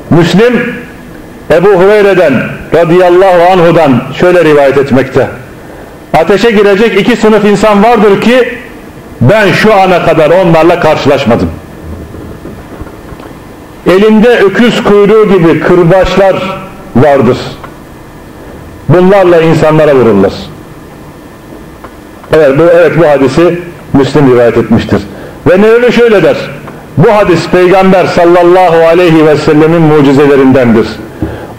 Müslim Ebu Hureyre'den radıyallahu anhudan şöyle rivayet etmekte. Ateşe girecek iki sınıf insan vardır ki ben şu ana kadar onlarla karşılaşmadım. Elinde öküz kuyruğu gibi kırbaçlar vardır. Bunlarla insanlara vururlar. Evet bu, evet bu hadisi Müslim rivayet etmiştir. Ve Nevevi şöyle der. Bu hadis Peygamber sallallahu aleyhi ve sellemin mucizelerindendir.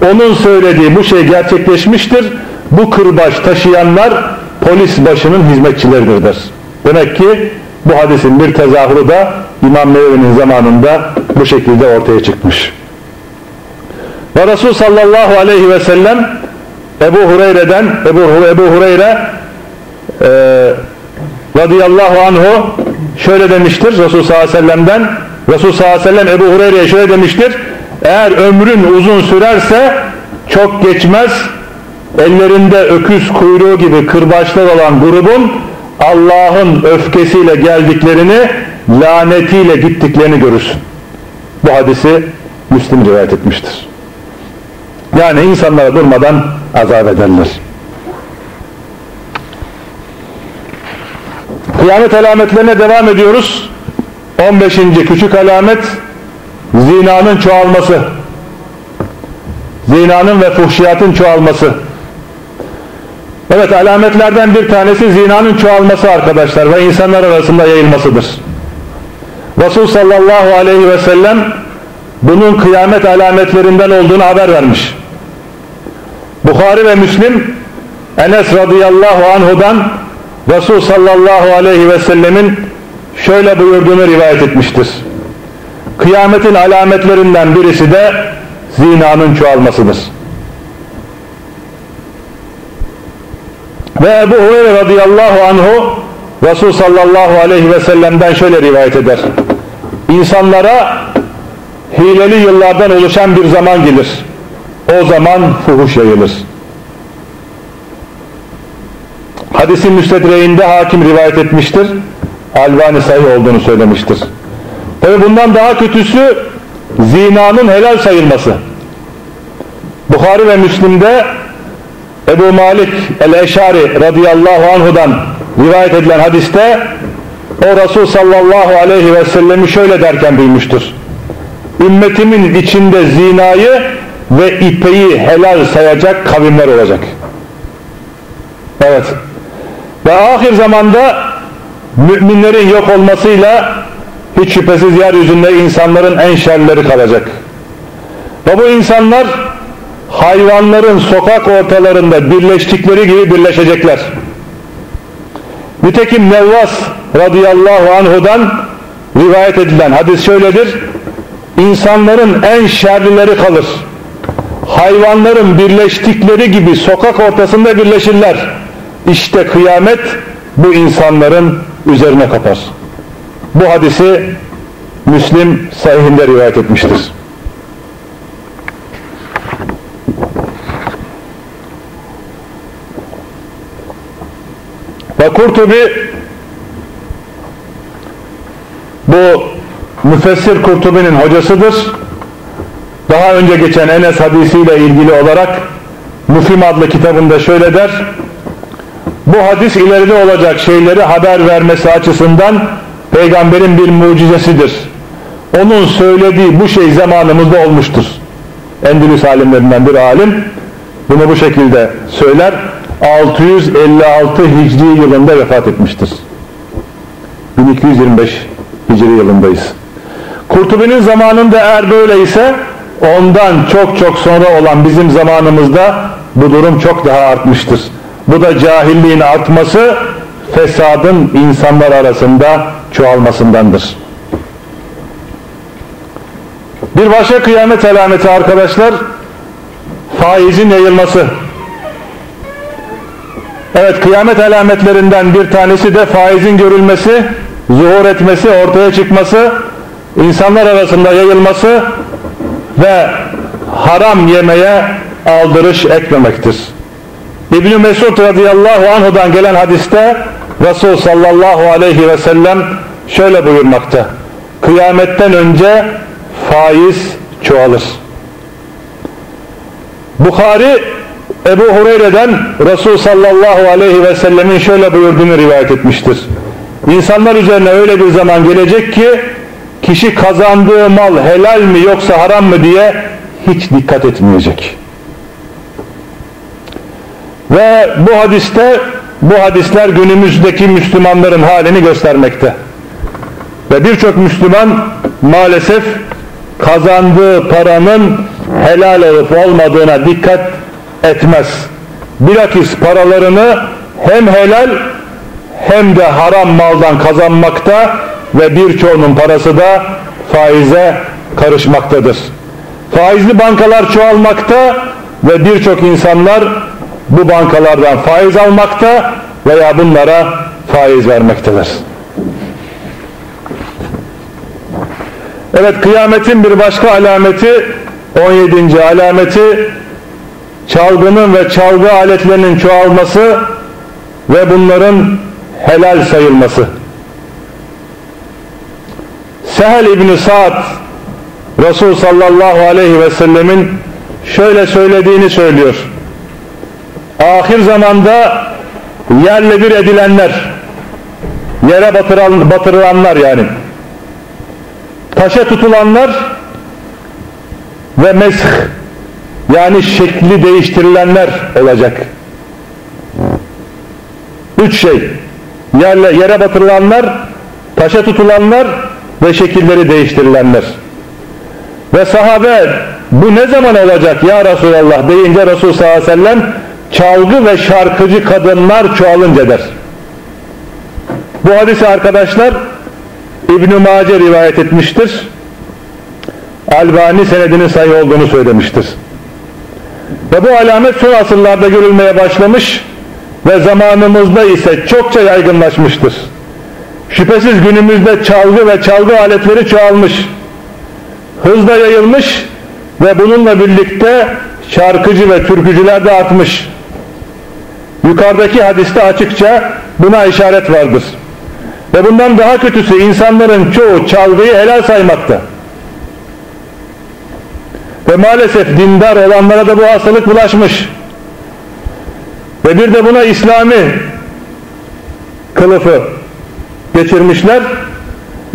Onun söylediği bu şey gerçekleşmiştir. Bu kırbaç taşıyanlar polis başının hizmetçileridir der. Demek ki bu hadisin bir tezahürü da İmam Nevevi'nin zamanında bu şekilde ortaya çıkmış. Ve Resul sallallahu aleyhi ve sellem Ebu Hureyre'den Ebu, Ebu Hureyre e, radıyallahu anhu şöyle demiştir Resul sallallahu aleyhi ve sellem'den Resul sallallahu aleyhi ve sellem Ebu Hureyre'ye şöyle demiştir eğer ömrün uzun sürerse çok geçmez ellerinde öküz kuyruğu gibi kırbaçlar olan grubun Allah'ın öfkesiyle geldiklerini lanetiyle gittiklerini görürsün. Bu hadisi Müslim rivayet etmiştir. Yani insanlara durmadan azap ederler. Kıyamet alametlerine devam ediyoruz. 15. küçük alamet zinanın çoğalması. Zinanın ve fuhşiyatın çoğalması. Evet alametlerden bir tanesi zinanın çoğalması arkadaşlar ve insanlar arasında yayılmasıdır. Resul sallallahu aleyhi ve sellem bunun kıyamet alametlerinden olduğunu haber vermiş. Bukhari ve Müslim Enes radıyallahu anhudan Resul sallallahu aleyhi ve sellemin şöyle buyurduğunu rivayet etmiştir. Kıyametin alametlerinden birisi de zinanın çoğalmasıdır. Ve Ebu Hureyre radıyallahu anhu Resul sallallahu aleyhi ve sellem'den şöyle rivayet eder. İnsanlara hileli yıllardan oluşan bir zaman gelir. O zaman fuhuş yayılır. Hadisin müstedreğinde hakim rivayet etmiştir. Albani sahih olduğunu söylemiştir. Tabi bundan daha kötüsü zinanın helal sayılması. Bukhari ve Müslim'de Ebu Malik el-Eşari radıyallahu anhudan rivayet edilen hadiste o Resul sallallahu aleyhi ve sellemi şöyle derken duymuştur. Ümmetimin içinde zinayı ve ipeyi helal sayacak kavimler olacak. Evet. Ve ahir zamanda müminlerin yok olmasıyla hiç şüphesiz yeryüzünde insanların en şerleri kalacak. Ve bu insanlar hayvanların sokak ortalarında birleştikleri gibi birleşecekler. Nitekim Nevvas radıyallahu anhudan rivayet edilen hadis şöyledir. İnsanların en şerlileri kalır. Hayvanların birleştikleri gibi sokak ortasında birleşirler. İşte kıyamet bu insanların üzerine kapar. Bu hadisi Müslim sahihinde rivayet etmiştir. Ve Kurtubi bu müfessir Kurtubi'nin hocasıdır. Daha önce geçen Enes hadisiyle ilgili olarak Müfim adlı kitabında şöyle der. Bu hadis ileride olacak şeyleri haber vermesi açısından peygamberin bir mucizesidir. Onun söylediği bu şey zamanımızda olmuştur. Endülüs alimlerinden bir alim bunu bu şekilde söyler. 656 Hicri yılında vefat etmiştir. 1225 Hicri yılındayız. Kurtubi'nin zamanında eğer böyleyse ondan çok çok sonra olan bizim zamanımızda bu durum çok daha artmıştır. Bu da cahilliğin artması fesadın insanlar arasında çoğalmasındandır. Bir başka kıyamet alameti arkadaşlar faizin yayılması. Evet kıyamet alametlerinden bir tanesi de faizin görülmesi, zuhur etmesi, ortaya çıkması, insanlar arasında yayılması ve haram yemeye aldırış etmemektir. İbn-i Mesud radıyallahu anhudan gelen hadiste Resul sallallahu aleyhi ve sellem şöyle buyurmakta. Kıyametten önce faiz çoğalır. Bukhari Ebu Hureyre'den Resul sallallahu aleyhi ve sellemin şöyle buyurduğunu rivayet etmiştir. İnsanlar üzerine öyle bir zaman gelecek ki kişi kazandığı mal helal mi yoksa haram mı diye hiç dikkat etmeyecek. Ve bu hadiste bu hadisler günümüzdeki Müslümanların halini göstermekte. Ve birçok Müslüman maalesef kazandığı paranın helal olup olmadığına dikkat etmez. Bilakis paralarını hem helal hem de haram maldan kazanmakta ve birçoğunun parası da faize karışmaktadır. Faizli bankalar çoğalmakta ve birçok insanlar bu bankalardan faiz almakta veya bunlara faiz vermektedir. Evet kıyametin bir başka alameti 17. alameti çalgının ve çalgı aletlerinin çoğalması ve bunların helal sayılması. Sehel İbni Sa'd Resul sallallahu aleyhi ve sellemin şöyle söylediğini söylüyor. Ahir zamanda yerle bir edilenler, yere batıran, batırılanlar yani, taşa tutulanlar ve mesh yani şekli değiştirilenler olacak. Üç şey. Yerle, yere batırılanlar, taşa tutulanlar ve şekilleri değiştirilenler. Ve sahabe bu ne zaman olacak ya Resulallah deyince Resul sallallahu aleyhi ve sellem çalgı ve şarkıcı kadınlar çoğalınca der. Bu hadisi arkadaşlar İbn-i Mace rivayet etmiştir. Albani senedinin sayı olduğunu söylemiştir. Ve bu alamet son asırlarda görülmeye başlamış ve zamanımızda ise çokça yaygınlaşmıştır. Şüphesiz günümüzde çalgı ve çalgı aletleri çoğalmış, hızla yayılmış ve bununla birlikte şarkıcı ve türkücüler de artmış. Yukarıdaki hadiste açıkça buna işaret vardır. Ve bundan daha kötüsü insanların çoğu çalgıyı helal saymakta. Ve maalesef dindar olanlara da bu hastalık bulaşmış. Ve bir de buna İslami kılıfı geçirmişler.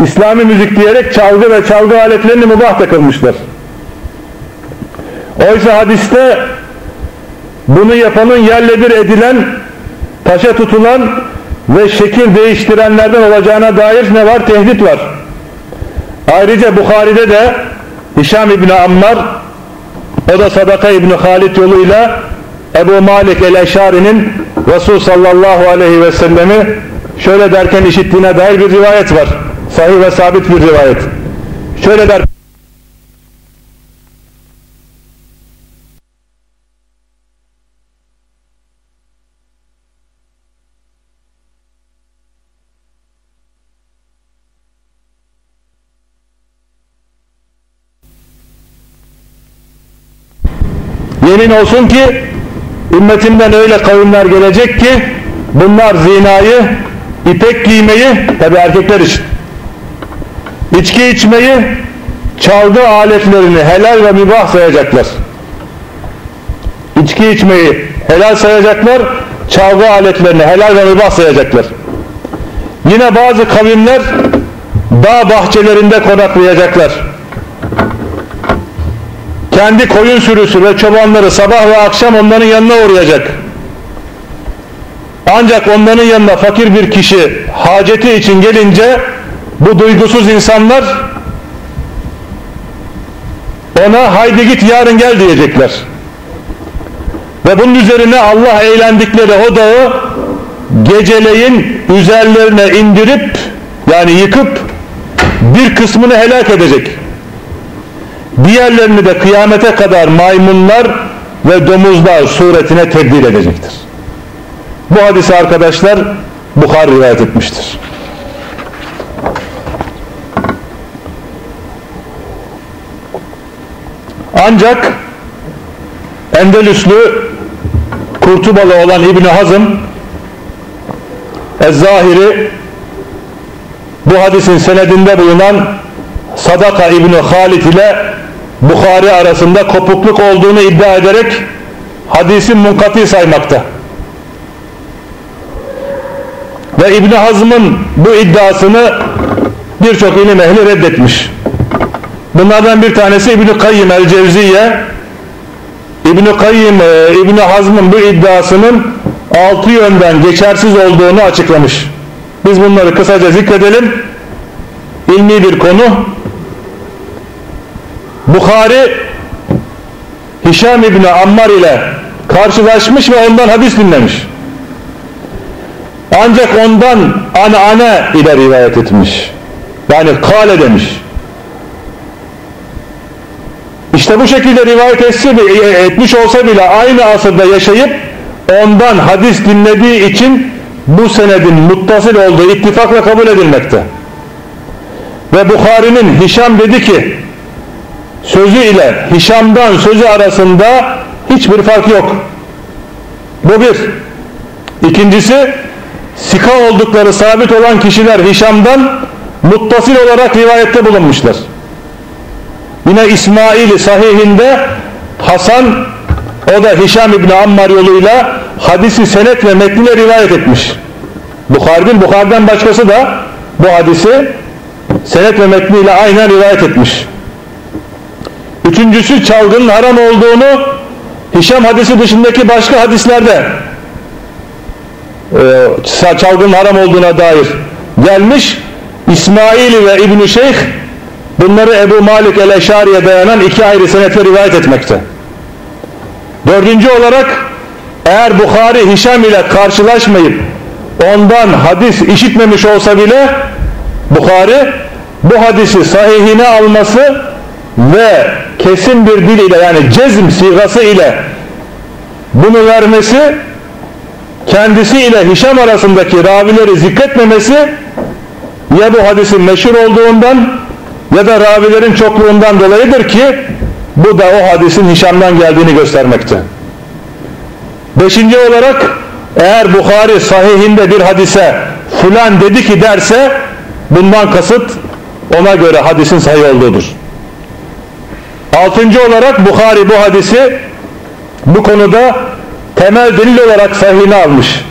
İslami müzik diyerek çalgı ve çalgı aletlerini mubah takılmışlar. Oysa hadiste bunu yapanın yerle bir edilen, taşa tutulan ve şekil değiştirenlerden olacağına dair ne var? Tehdit var. Ayrıca Bukhari'de de Hişam İbni Ammar o da Sadaka İbni Halid yoluyla Ebu Malik el-Eşari'nin Resul sallallahu aleyhi ve sellemi şöyle derken işittiğine dair bir rivayet var. Sahih ve sabit bir rivayet. Şöyle der Yemin olsun ki ümmetimden öyle kavimler gelecek ki bunlar zinayı, ipek giymeyi, tabi erkekler için, içki içmeyi, çalgı aletlerini helal ve mübah sayacaklar. İçki içmeyi helal sayacaklar, çalgı aletlerini helal ve mübah sayacaklar. Yine bazı kavimler dağ bahçelerinde konaklayacaklar kendi koyun sürüsü ve çobanları sabah ve akşam onların yanına uğrayacak. Ancak onların yanına fakir bir kişi haceti için gelince bu duygusuz insanlar ona haydi git yarın gel diyecekler. Ve bunun üzerine Allah eğlendikleri o dağı geceleyin üzerlerine indirip yani yıkıp bir kısmını helak edecek. Diğerlerini de kıyamete kadar maymunlar ve domuzlar suretine tebdil edecektir. Bu hadisi arkadaşlar Bukhari rivayet etmiştir. Ancak Endelüslü Kurtubalı olan İbni Hazım Ez-Zahiri bu hadisin senedinde bulunan Sadaka İbni Halid ile Bukhari arasında kopukluk olduğunu iddia ederek hadisin munkati saymakta. Ve İbni Hazm'ın bu iddiasını birçok ilim ehli reddetmiş. Bunlardan bir tanesi İbni Kayyim el-Cevziye İbni Kayyim e, İbni Hazm'ın bu iddiasının altı yönden geçersiz olduğunu açıklamış. Biz bunları kısaca zikredelim. İlmi bir konu Bukhari Hişam İbni Ammar ile karşılaşmış ve ondan hadis dinlemiş. Ancak ondan anane ile rivayet etmiş. Yani kale demiş. İşte bu şekilde rivayet etse, etmiş olsa bile aynı asırda yaşayıp ondan hadis dinlediği için bu senedin muttasıl olduğu ittifakla kabul edilmekte. Ve Bukhari'nin Hişam dedi ki sözü ile Hişam'dan sözü arasında hiçbir fark yok. Bu bir. İkincisi sika oldukları sabit olan kişiler Hişam'dan muttasil olarak rivayette bulunmuşlar. Yine İsmail sahihinde Hasan o da Hişam İbni Ammar yoluyla hadisi senet ve metniyle rivayet etmiş. Bukhari'nin Bukhari'den başkası da bu hadisi senet ve metniyle aynen rivayet etmiş. Üçüncüsü çalgının haram olduğunu Hişam hadisi dışındaki başka hadislerde e, çalgının haram olduğuna dair gelmiş. İsmail ve İbn-i Şeyh bunları Ebu Malik el-Eşari'ye dayanan iki ayrı senetle rivayet etmekte. Dördüncü olarak eğer Bukhari Hişam ile karşılaşmayıp ondan hadis işitmemiş olsa bile Bukhari bu hadisi sahihine alması ve kesin bir dil ile yani cezm sigası ile bunu vermesi kendisi ile Hişam arasındaki ravileri zikretmemesi ya bu hadisin meşhur olduğundan ya da ravilerin çokluğundan dolayıdır ki bu da o hadisin Hişam'dan geldiğini göstermekte. Beşinci olarak eğer Bukhari sahihinde bir hadise fulan dedi ki derse bundan kasıt ona göre hadisin sahih olduğudur. Altıncı olarak Bukhari bu hadisi bu konuda temel delil olarak sahihine almış.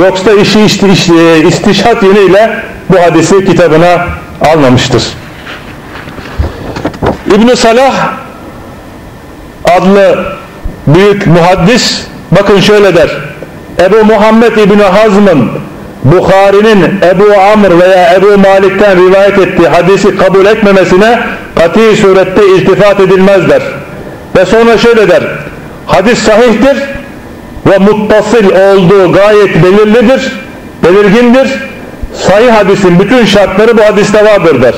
Yoksa işi isti, isti, istişat yönüyle bu hadisi kitabına almamıştır. ibn Salah adlı büyük muhaddis bakın şöyle der. Ebu Muhammed İbni Hazm'ın Bukhari'nin Ebu Amr veya Ebu Malik'ten rivayet ettiği hadisi kabul etmemesine kati surette iltifat edilmez der. Ve sonra şöyle der. Hadis sahihtir ve muttasıl olduğu gayet belirlidir, belirgindir. Sahih hadisin bütün şartları bu hadiste vardır der.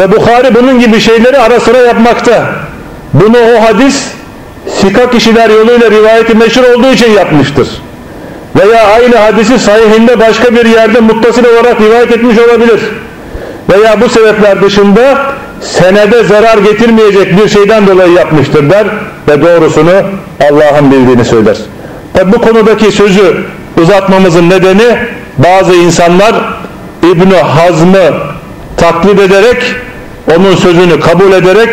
Ve Bukhari bunun gibi şeyleri ara sıra yapmakta. Bunu o hadis sika kişiler yoluyla rivayeti meşhur olduğu için yapmıştır. Veya aynı hadisi sahihinde başka bir yerde muttasıl olarak rivayet etmiş olabilir. Veya bu sebepler dışında senede zarar getirmeyecek bir şeyden dolayı yapmıştır der ve doğrusunu Allah'ın bildiğini söyler. Tabi bu konudaki sözü uzatmamızın nedeni bazı insanlar İbni Hazm'ı taklit ederek onun sözünü kabul ederek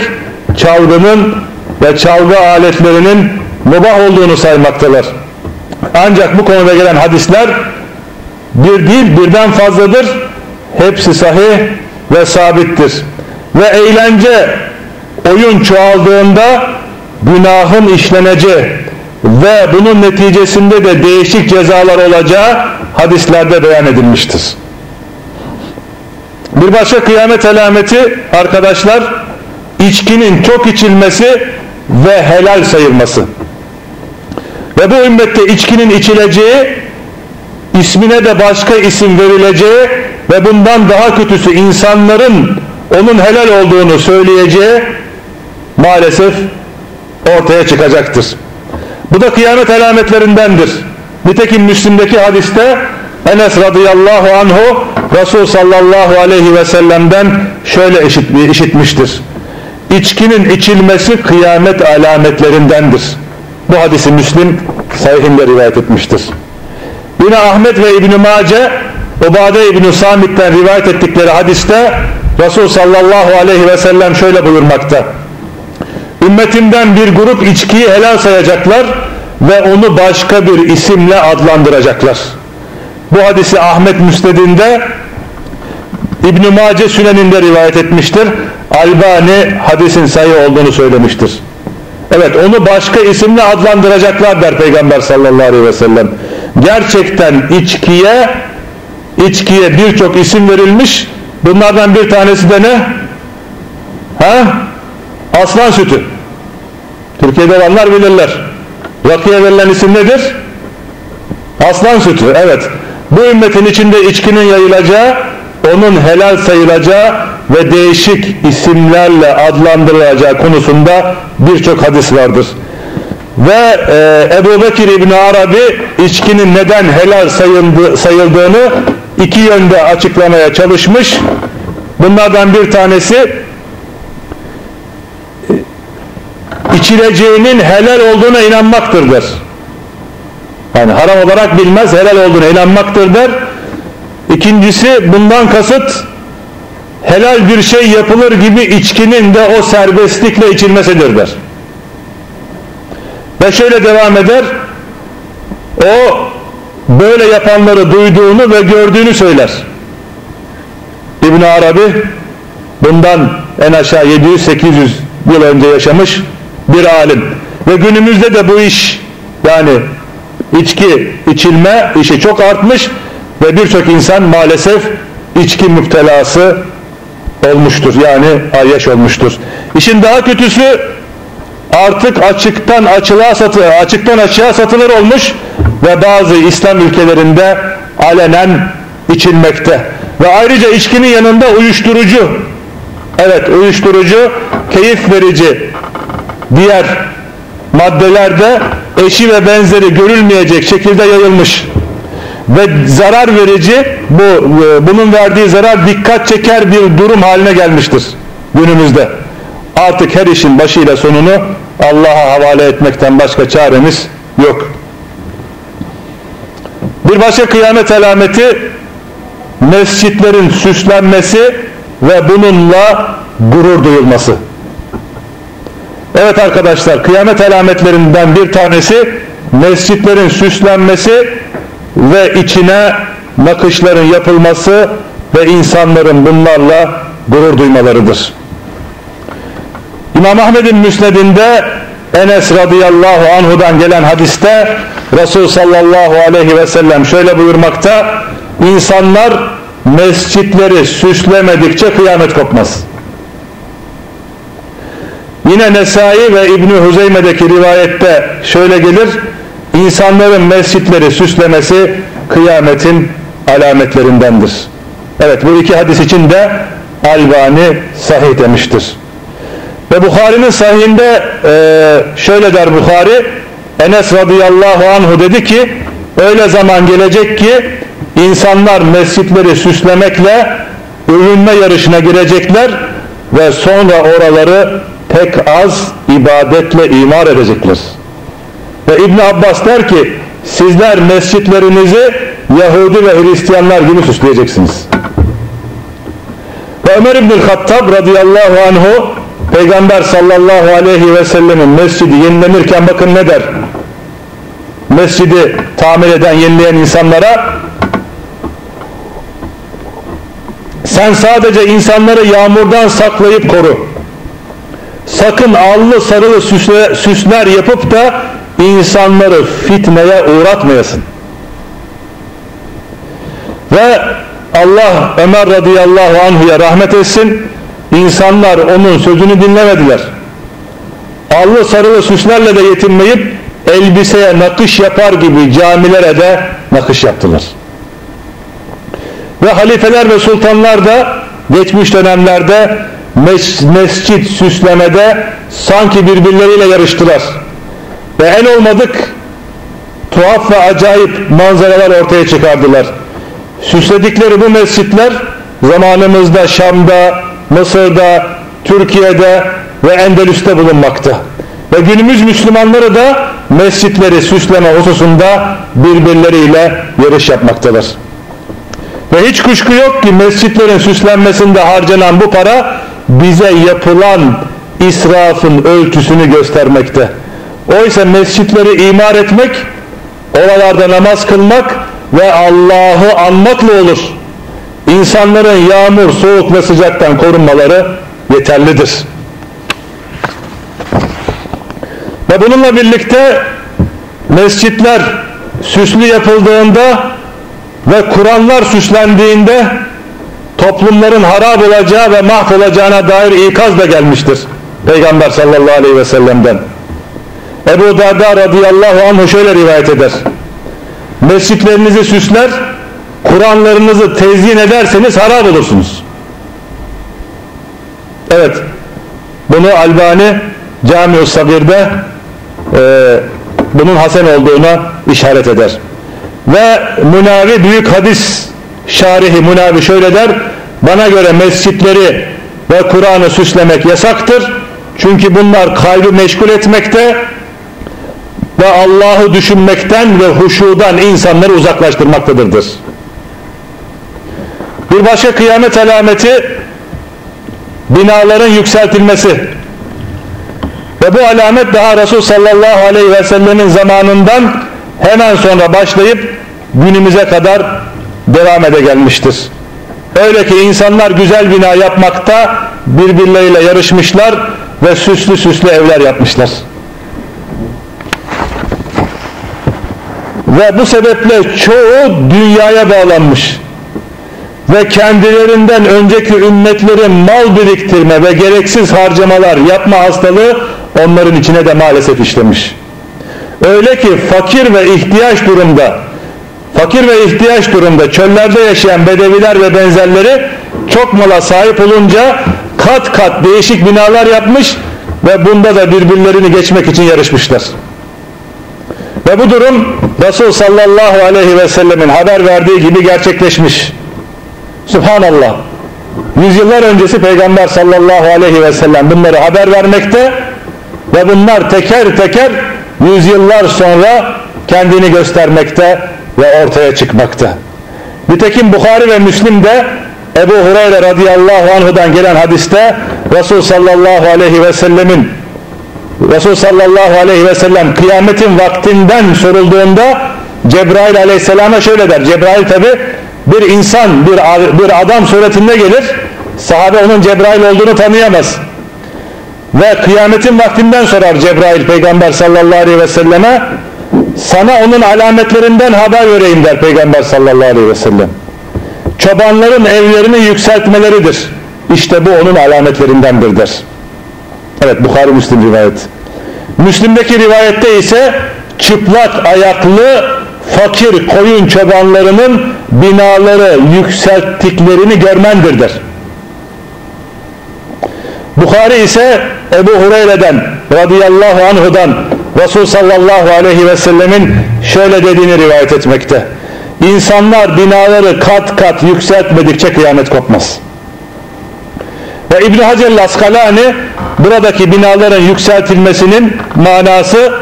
çalgının ve çalgı aletlerinin mubah olduğunu saymaktalar. Ancak bu konuda gelen hadisler bir değil birden fazladır. Hepsi sahih ve sabittir. Ve eğlence oyun çoğaldığında günahın işleneceği ve bunun neticesinde de değişik cezalar olacağı hadislerde beyan edilmiştir. Bir başka kıyamet alameti arkadaşlar içkinin çok içilmesi ve helal sayılması. Ve bu ümmette içkinin içileceği ismine de başka isim verileceği ve bundan daha kötüsü insanların onun helal olduğunu söyleyeceği maalesef ortaya çıkacaktır. Bu da kıyamet alametlerindendir. Nitekim Müslim'deki hadiste Enes radıyallahu anhu Resul sallallahu aleyhi ve sellem'den şöyle işitmiştir. İçkinin içilmesi kıyamet alametlerindendir. Bu hadisi Müslim sahihinde rivayet etmiştir. Yine Ahmet ve İbn-i Mace Ubade İbn-i Samit'ten rivayet ettikleri hadiste Resul sallallahu aleyhi ve sellem şöyle buyurmakta. Ümmetimden bir grup içkiyi helal sayacaklar ve onu başka bir isimle adlandıracaklar. Bu hadisi Ahmet Müsned'inde İbn-i Mace Sünen'inde rivayet etmiştir. Albani hadisin sayı olduğunu söylemiştir. Evet onu başka isimle adlandıracaklar der Peygamber sallallahu aleyhi ve sellem. Gerçekten içkiye içkiye birçok isim verilmiş. Bunlardan bir tanesi de ne? Ha? Aslan sütü. Türkiye'de olanlar bilirler. Rakıya verilen isim nedir? Aslan sütü. Evet. Bu ümmetin içinde içkinin yayılacağı onun helal sayılacağı ve değişik isimlerle adlandırılacağı konusunda birçok hadis vardır. Ve e, Ebu Bekir İbni Arabi içkinin neden helal sayıldı, sayıldığını iki yönde açıklamaya çalışmış. Bunlardan bir tanesi içileceğinin helal olduğuna inanmaktır der. Yani haram olarak bilmez, helal olduğuna inanmaktır der. İkincisi bundan kasıt helal bir şey yapılır gibi içkinin de o serbestlikle içilmesidir der. Ve şöyle devam eder. O böyle yapanları duyduğunu ve gördüğünü söyler. İbn Arabi bundan en aşağı 700-800 yıl önce yaşamış bir alim. Ve günümüzde de bu iş yani içki içilme işi çok artmış ve birçok insan maalesef içki müptelası olmuştur. Yani ayyaş olmuştur. İşin daha kötüsü artık açıktan açılığa satı, açıktan açığa satılır olmuş ve bazı İslam ülkelerinde alenen içilmekte. Ve ayrıca içkinin yanında uyuşturucu evet uyuşturucu keyif verici diğer maddelerde eşi ve benzeri görülmeyecek şekilde yayılmış ve zarar verici bu e, bunun verdiği zarar dikkat çeker bir durum haline gelmiştir günümüzde. Artık her işin başıyla sonunu Allah'a havale etmekten başka çaremiz yok. Bir başka kıyamet alameti mescitlerin süslenmesi ve bununla gurur duyulması. Evet arkadaşlar kıyamet alametlerinden bir tanesi mescitlerin süslenmesi ve içine nakışların yapılması ve insanların bunlarla gurur duymalarıdır. İmam Ahmet'in müsnedinde Enes radıyallahu anhudan gelen hadiste Resul sallallahu aleyhi ve sellem şöyle buyurmakta insanlar mescitleri süslemedikçe kıyamet kopmaz. Yine Nesai ve İbni Huzeyme'deki rivayette şöyle gelir insanların mescitleri süslemesi kıyametin alametlerindendir. Evet bu iki hadis için de Albani sahih demiştir. Ve Bukhari'nin sahihinde e, şöyle der Bukhari Enes radıyallahu anhu dedi ki öyle zaman gelecek ki insanlar mescitleri süslemekle övünme yarışına girecekler ve sonra oraları pek az ibadetle imar edecekler. Ve İbn Abbas der ki sizler mescitlerinizi Yahudi ve Hristiyanlar gibi süsleyeceksiniz. Ve Ömer İbn Hattab radıyallahu anhu Peygamber sallallahu aleyhi ve sellemin mescidi yenilenirken bakın ne der? Mescidi tamir eden, yenileyen insanlara sen sadece insanları yağmurdan saklayıp koru. Sakın allı sarılı süsler yapıp da insanları fitneye uğratmayasın. Ve Allah Ömer radıyallahu anhuya rahmet etsin. İnsanlar onun sözünü dinlemediler. Allı sarılı süslerle de yetinmeyip elbiseye nakış yapar gibi camilere de nakış yaptılar. Ve halifeler ve sultanlar da geçmiş dönemlerde mes mescit süslemede sanki birbirleriyle yarıştılar. Ve en olmadık tuhaf ve acayip manzaralar ortaya çıkardılar. Süsledikleri bu mescitler zamanımızda Şam'da, Mısır'da, Türkiye'de ve Endülüs'te bulunmakta. Ve günümüz Müslümanları da mescitleri süsleme hususunda birbirleriyle yarış yapmaktadır. Ve hiç kuşku yok ki mescitlerin süslenmesinde harcanan bu para bize yapılan israfın ölçüsünü göstermekte. Oysa mescitleri imar etmek, oralarda namaz kılmak ve Allah'ı anmakla olur. İnsanların yağmur, soğuk ve sıcaktan korunmaları yeterlidir. Ve bununla birlikte mescitler süslü yapıldığında ve Kur'anlar süslendiğinde toplumların harap olacağı ve mahvolacağına dair ikaz da gelmiştir. Peygamber sallallahu aleyhi ve sellem'den. Ebu Darda radıyallahu anh şöyle rivayet eder. Mescitlerinizi süsler Kur'anlarınızı tezyin ederseniz harap olursunuz. Evet. Bunu Albani Cami-ü Sagir'de e, bunun Hasan olduğuna işaret eder. Ve Munavi büyük hadis şarihi Munavi şöyle der. Bana göre mescitleri ve Kur'an'ı süslemek yasaktır. Çünkü bunlar kalbi meşgul etmekte ve Allah'ı düşünmekten ve huşudan insanları uzaklaştırmaktadırdır. Bir başka kıyamet alameti binaların yükseltilmesi. Ve bu alamet daha Resul sallallahu aleyhi ve sellemin zamanından hemen sonra başlayıp günümüze kadar devam ede gelmiştir. Öyle ki insanlar güzel bina yapmakta birbirleriyle yarışmışlar ve süslü süslü evler yapmışlar. Ve bu sebeple çoğu dünyaya bağlanmış ve kendilerinden önceki ümmetlerin mal biriktirme ve gereksiz harcamalar yapma hastalığı onların içine de maalesef işlemiş. Öyle ki fakir ve ihtiyaç durumda fakir ve ihtiyaç durumda çöllerde yaşayan bedeviler ve benzerleri çok mala sahip olunca kat kat değişik binalar yapmış ve bunda da birbirlerini geçmek için yarışmışlar. Ve bu durum Resul sallallahu aleyhi ve sellemin haber verdiği gibi gerçekleşmiş. Subhanallah. Yüzyıllar öncesi Peygamber sallallahu aleyhi ve sellem bunları haber vermekte ve bunlar teker teker yüzyıllar sonra kendini göstermekte ve ortaya çıkmakta. Nitekim Bukhari ve Müslim de Ebu Hureyre radıyallahu anhudan gelen hadiste Resul sallallahu aleyhi ve sellemin Resul sallallahu aleyhi ve sellem kıyametin vaktinden sorulduğunda Cebrail aleyhisselama şöyle der. Cebrail tabi bir insan, bir, bir adam suretinde gelir. Sahabe onun Cebrail olduğunu tanıyamaz. Ve kıyametin vaktinden sorar Cebrail peygamber sallallahu aleyhi ve selleme sana onun alametlerinden haber vereyim der peygamber sallallahu aleyhi ve sellem. Çobanların evlerini yükseltmeleridir. İşte bu onun alametlerindendir der. Evet Bukhari Müslim rivayet. Müslim'deki rivayette ise çıplak ayaklı fakir koyun çobanlarının binaları yükselttiklerini görmendir der. Bukhari ise Ebu Hureyre'den radıyallahu anhudan Resul sallallahu aleyhi ve sellemin şöyle dediğini rivayet etmekte. İnsanlar binaları kat kat yükseltmedikçe kıyamet kopmaz. Ve İbn Hacer Laskalani buradaki binaların yükseltilmesinin manası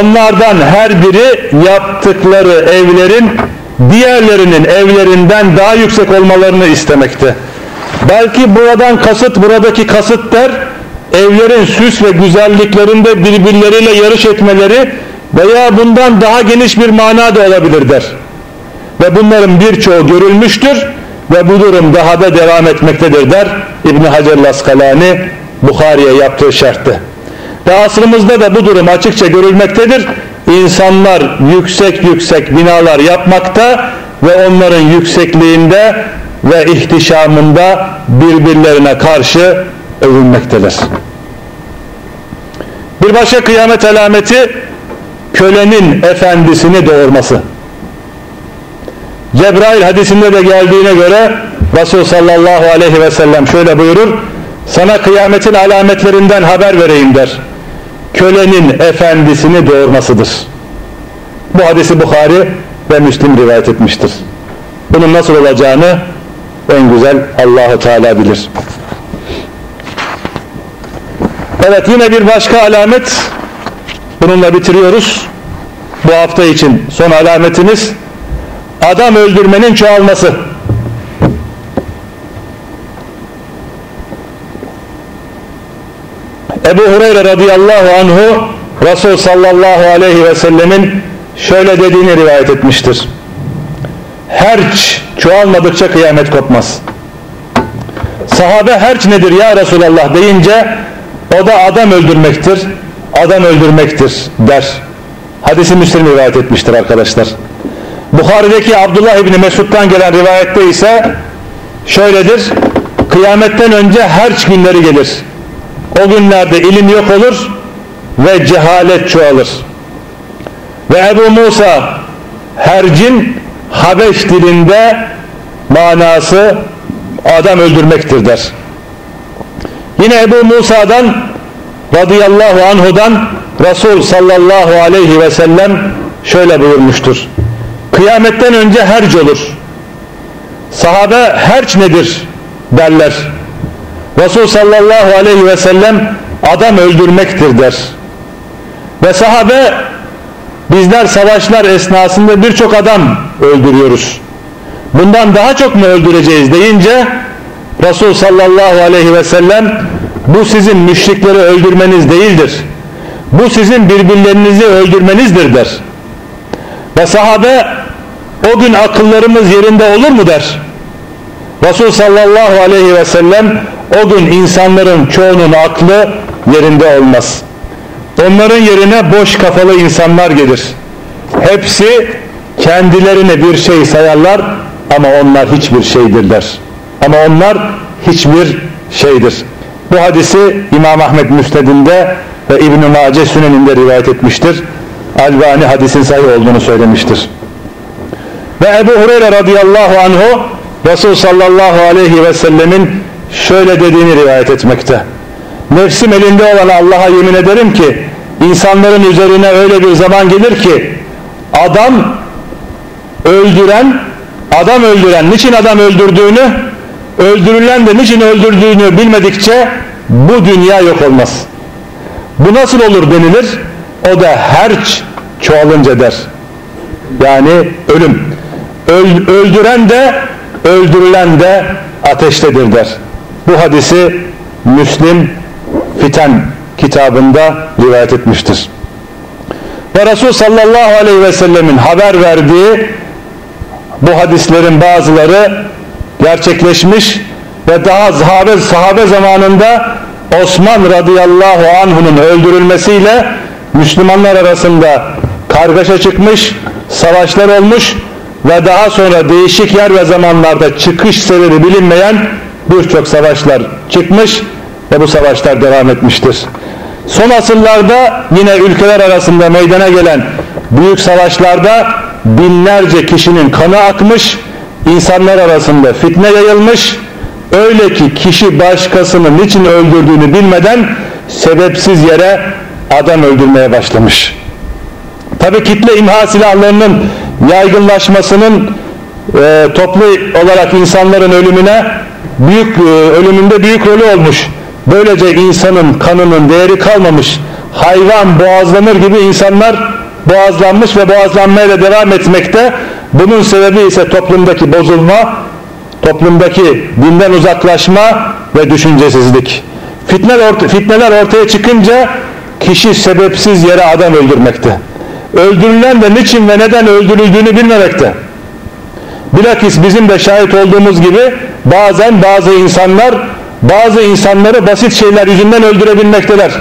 onlardan her biri yaptıkları evlerin diğerlerinin evlerinden daha yüksek olmalarını istemekte. Belki buradan kasıt buradaki kasıt der evlerin süs ve güzelliklerinde birbirleriyle yarış etmeleri veya bundan daha geniş bir mana da olabilir der. Ve bunların birçoğu görülmüştür ve bu durum daha da devam etmektedir der İbn Hacer Laskalani Bukhari'ye yaptığı şarttı. Ve asrımızda da bu durum açıkça görülmektedir. İnsanlar yüksek yüksek binalar yapmakta ve onların yüksekliğinde ve ihtişamında birbirlerine karşı övülmektedir. Bir başka kıyamet alameti kölenin efendisini doğurması. Cebrail hadisinde de geldiğine göre Resul sallallahu aleyhi ve sellem şöyle buyurur. Sana kıyametin alametlerinden haber vereyim der. Kölenin efendisini doğurmasıdır. Bu hadisi Bukhari ve Müslim rivayet etmiştir. Bunun nasıl olacağını en güzel Allahu Teala bilir. Evet yine bir başka alamet bununla bitiriyoruz. Bu hafta için son alametimiz adam öldürmenin çoğalması. Ebu Hureyre radıyallahu anhu Resul sallallahu aleyhi ve sellemin şöyle dediğini rivayet etmiştir. Herç çoğalmadıkça kıyamet kopmaz. Sahabe herç nedir ya Resulallah deyince o da adam öldürmektir. Adam öldürmektir der. Hadisi Müslim rivayet etmiştir arkadaşlar. Bukhari'deki Abdullah İbni Mesud'dan gelen rivayette ise şöyledir. Kıyametten önce herç günleri gelir. O günlerde ilim yok olur ve cehalet çoğalır. Ve Ebu Musa hercin Habeş dilinde manası adam öldürmektir der. Yine Ebu Musa'dan radıyallahu anhudan Resul sallallahu aleyhi ve sellem şöyle buyurmuştur. Kıyametten önce herc olur. Sahabe herç nedir derler. Resul sallallahu aleyhi ve sellem adam öldürmektir der. Ve sahabe bizler savaşlar esnasında birçok adam öldürüyoruz. Bundan daha çok mu öldüreceğiz deyince Resul sallallahu aleyhi ve sellem bu sizin müşrikleri öldürmeniz değildir. Bu sizin birbirlerinizi öldürmenizdir der. Ve sahabe o gün akıllarımız yerinde olur mu der. Resul sallallahu aleyhi ve sellem o gün insanların çoğunun aklı yerinde olmaz. Onların yerine boş kafalı insanlar gelir. Hepsi kendilerine bir şey sayarlar ama onlar hiçbir şeydirler. Ama onlar hiçbir şeydir. Bu hadisi İmam Ahmet Müsned'inde ve İbn-i Mace Sünen'inde rivayet etmiştir. Albani hadisin sahih olduğunu söylemiştir. Ve Ebu Hureyre radıyallahu anhu Resul sallallahu aleyhi ve sellemin şöyle dediğini rivayet etmekte. Nefsim elinde olan Allah'a yemin ederim ki insanların üzerine öyle bir zaman gelir ki adam öldüren adam öldüren niçin adam öldürdüğünü öldürülen de niçin öldürdüğünü bilmedikçe bu dünya yok olmaz. Bu nasıl olur denilir? O da herç çoğalınca der. Yani ölüm. Öl, öldüren de öldürülen de ateştedir der. Bu hadisi Müslim Fiten kitabında rivayet etmiştir. Ve Resul sallallahu aleyhi ve sellemin haber verdiği bu hadislerin bazıları gerçekleşmiş ve daha sahabe, sahabe zamanında Osman radıyallahu anh'unun öldürülmesiyle Müslümanlar arasında kargaşa çıkmış, savaşlar olmuş ve daha sonra değişik yer ve zamanlarda çıkış sebebi bilinmeyen birçok savaşlar çıkmış ve bu savaşlar devam etmiştir. Son asırlarda yine ülkeler arasında meydana gelen büyük savaşlarda binlerce kişinin kanı akmış, insanlar arasında fitne yayılmış, öyle ki kişi başkasının niçin öldürdüğünü bilmeden sebepsiz yere adam öldürmeye başlamış. Tabi kitle imha silahlarının yaygınlaşmasının e, toplu olarak insanların ölümüne büyük e, ölümünde büyük rolü olmuş. Böylece insanın kanının değeri kalmamış. Hayvan boğazlanır gibi insanlar boğazlanmış ve boğazlanmaya da devam etmekte. Bunun sebebi ise toplumdaki bozulma, toplumdaki dinden uzaklaşma ve düşüncesizlik. Fitneler, orta, fitneler ortaya çıkınca kişi sebepsiz yere adam öldürmekte. Öldürülen de niçin ve neden öldürüldüğünü bilmemekte. Bilakis bizim de şahit olduğumuz gibi bazen bazı insanlar bazı insanları basit şeyler yüzünden öldürebilmekteler.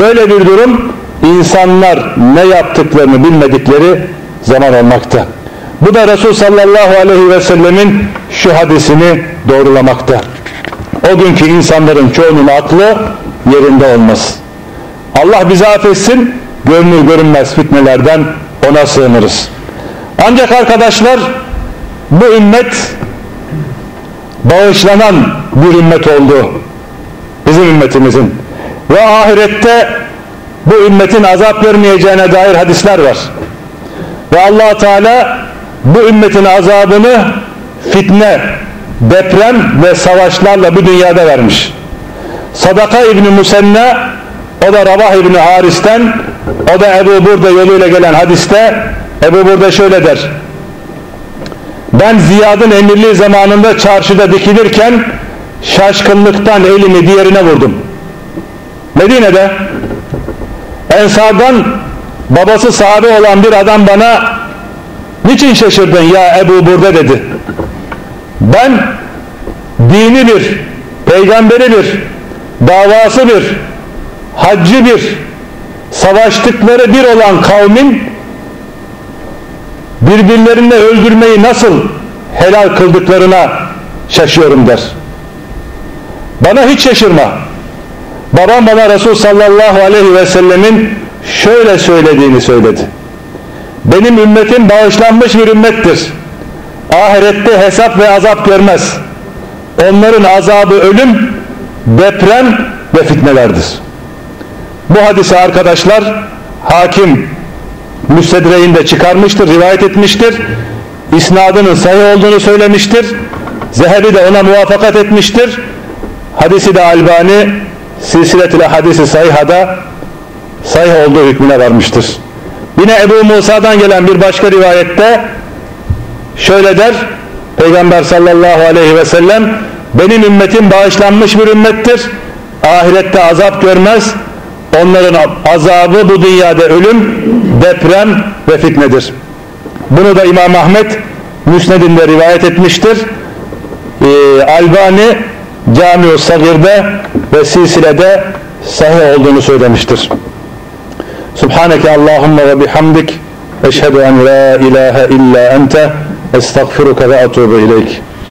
Böyle bir durum insanlar ne yaptıklarını bilmedikleri zaman olmakta. Bu da Resul sallallahu aleyhi ve sellemin şu hadisini doğrulamakta. O günkü insanların çoğunun aklı yerinde olmaz. Allah bizi affetsin, görünür görünmez fitnelerden ona sığınırız. Ancak arkadaşlar bu ümmet bağışlanan bir ümmet oldu. Bizim ümmetimizin. Ve ahirette bu ümmetin azap görmeyeceğine dair hadisler var. Ve allah Teala bu ümmetin azabını fitne, deprem ve savaşlarla bu dünyada vermiş. Sadaka İbni Musenna o da Rabah İbni Haris'ten o da Ebu Burda yoluyla gelen hadiste Ebu Burda şöyle der ben Ziyad'ın emirliği zamanında çarşıda dikilirken şaşkınlıktan elimi diğerine vurdum. Medine'de Ensardan babası sahabe olan bir adam bana niçin şaşırdın ya Ebu Burda dedi. Ben dini bir, peygamberi bir, davası bir, haccı bir, savaştıkları bir olan kavmin birbirlerini öldürmeyi nasıl helal kıldıklarına şaşıyorum der. Bana hiç şaşırma. Babam bana Resul sallallahu aleyhi ve sellemin şöyle söylediğini söyledi. benim ümmetim bağışlanmış bir ümmettir. Ahirette hesap ve azap görmez. Onların azabı ölüm, deprem ve fitnelerdir. Bu hadisi arkadaşlar hakim müstedreğinde çıkarmıştır, rivayet etmiştir. İsnadının sahih olduğunu söylemiştir. Zehebi de ona muvaffakat etmiştir. Hadisi de Albani silsiletül hadisi sayhada sahih olduğu hükmüne varmıştır. Yine Ebu Musa'dan gelen bir başka rivayette şöyle der Peygamber sallallahu aleyhi ve sellem benim ümmetim bağışlanmış bir ümmettir. Ahirette azap görmez. Onların azabı bu dünyada ölüm, deprem ve fitnedir. Bunu da İmam Ahmet Müsned'inde rivayet etmiştir. Ee, Albani Cami-u Sagir'de ve silsilede sahih olduğunu söylemiştir. Subhaneke Allahumma ve bihamdik eşhedü en la ilahe illa ente estağfiruka ve atubu ileyk.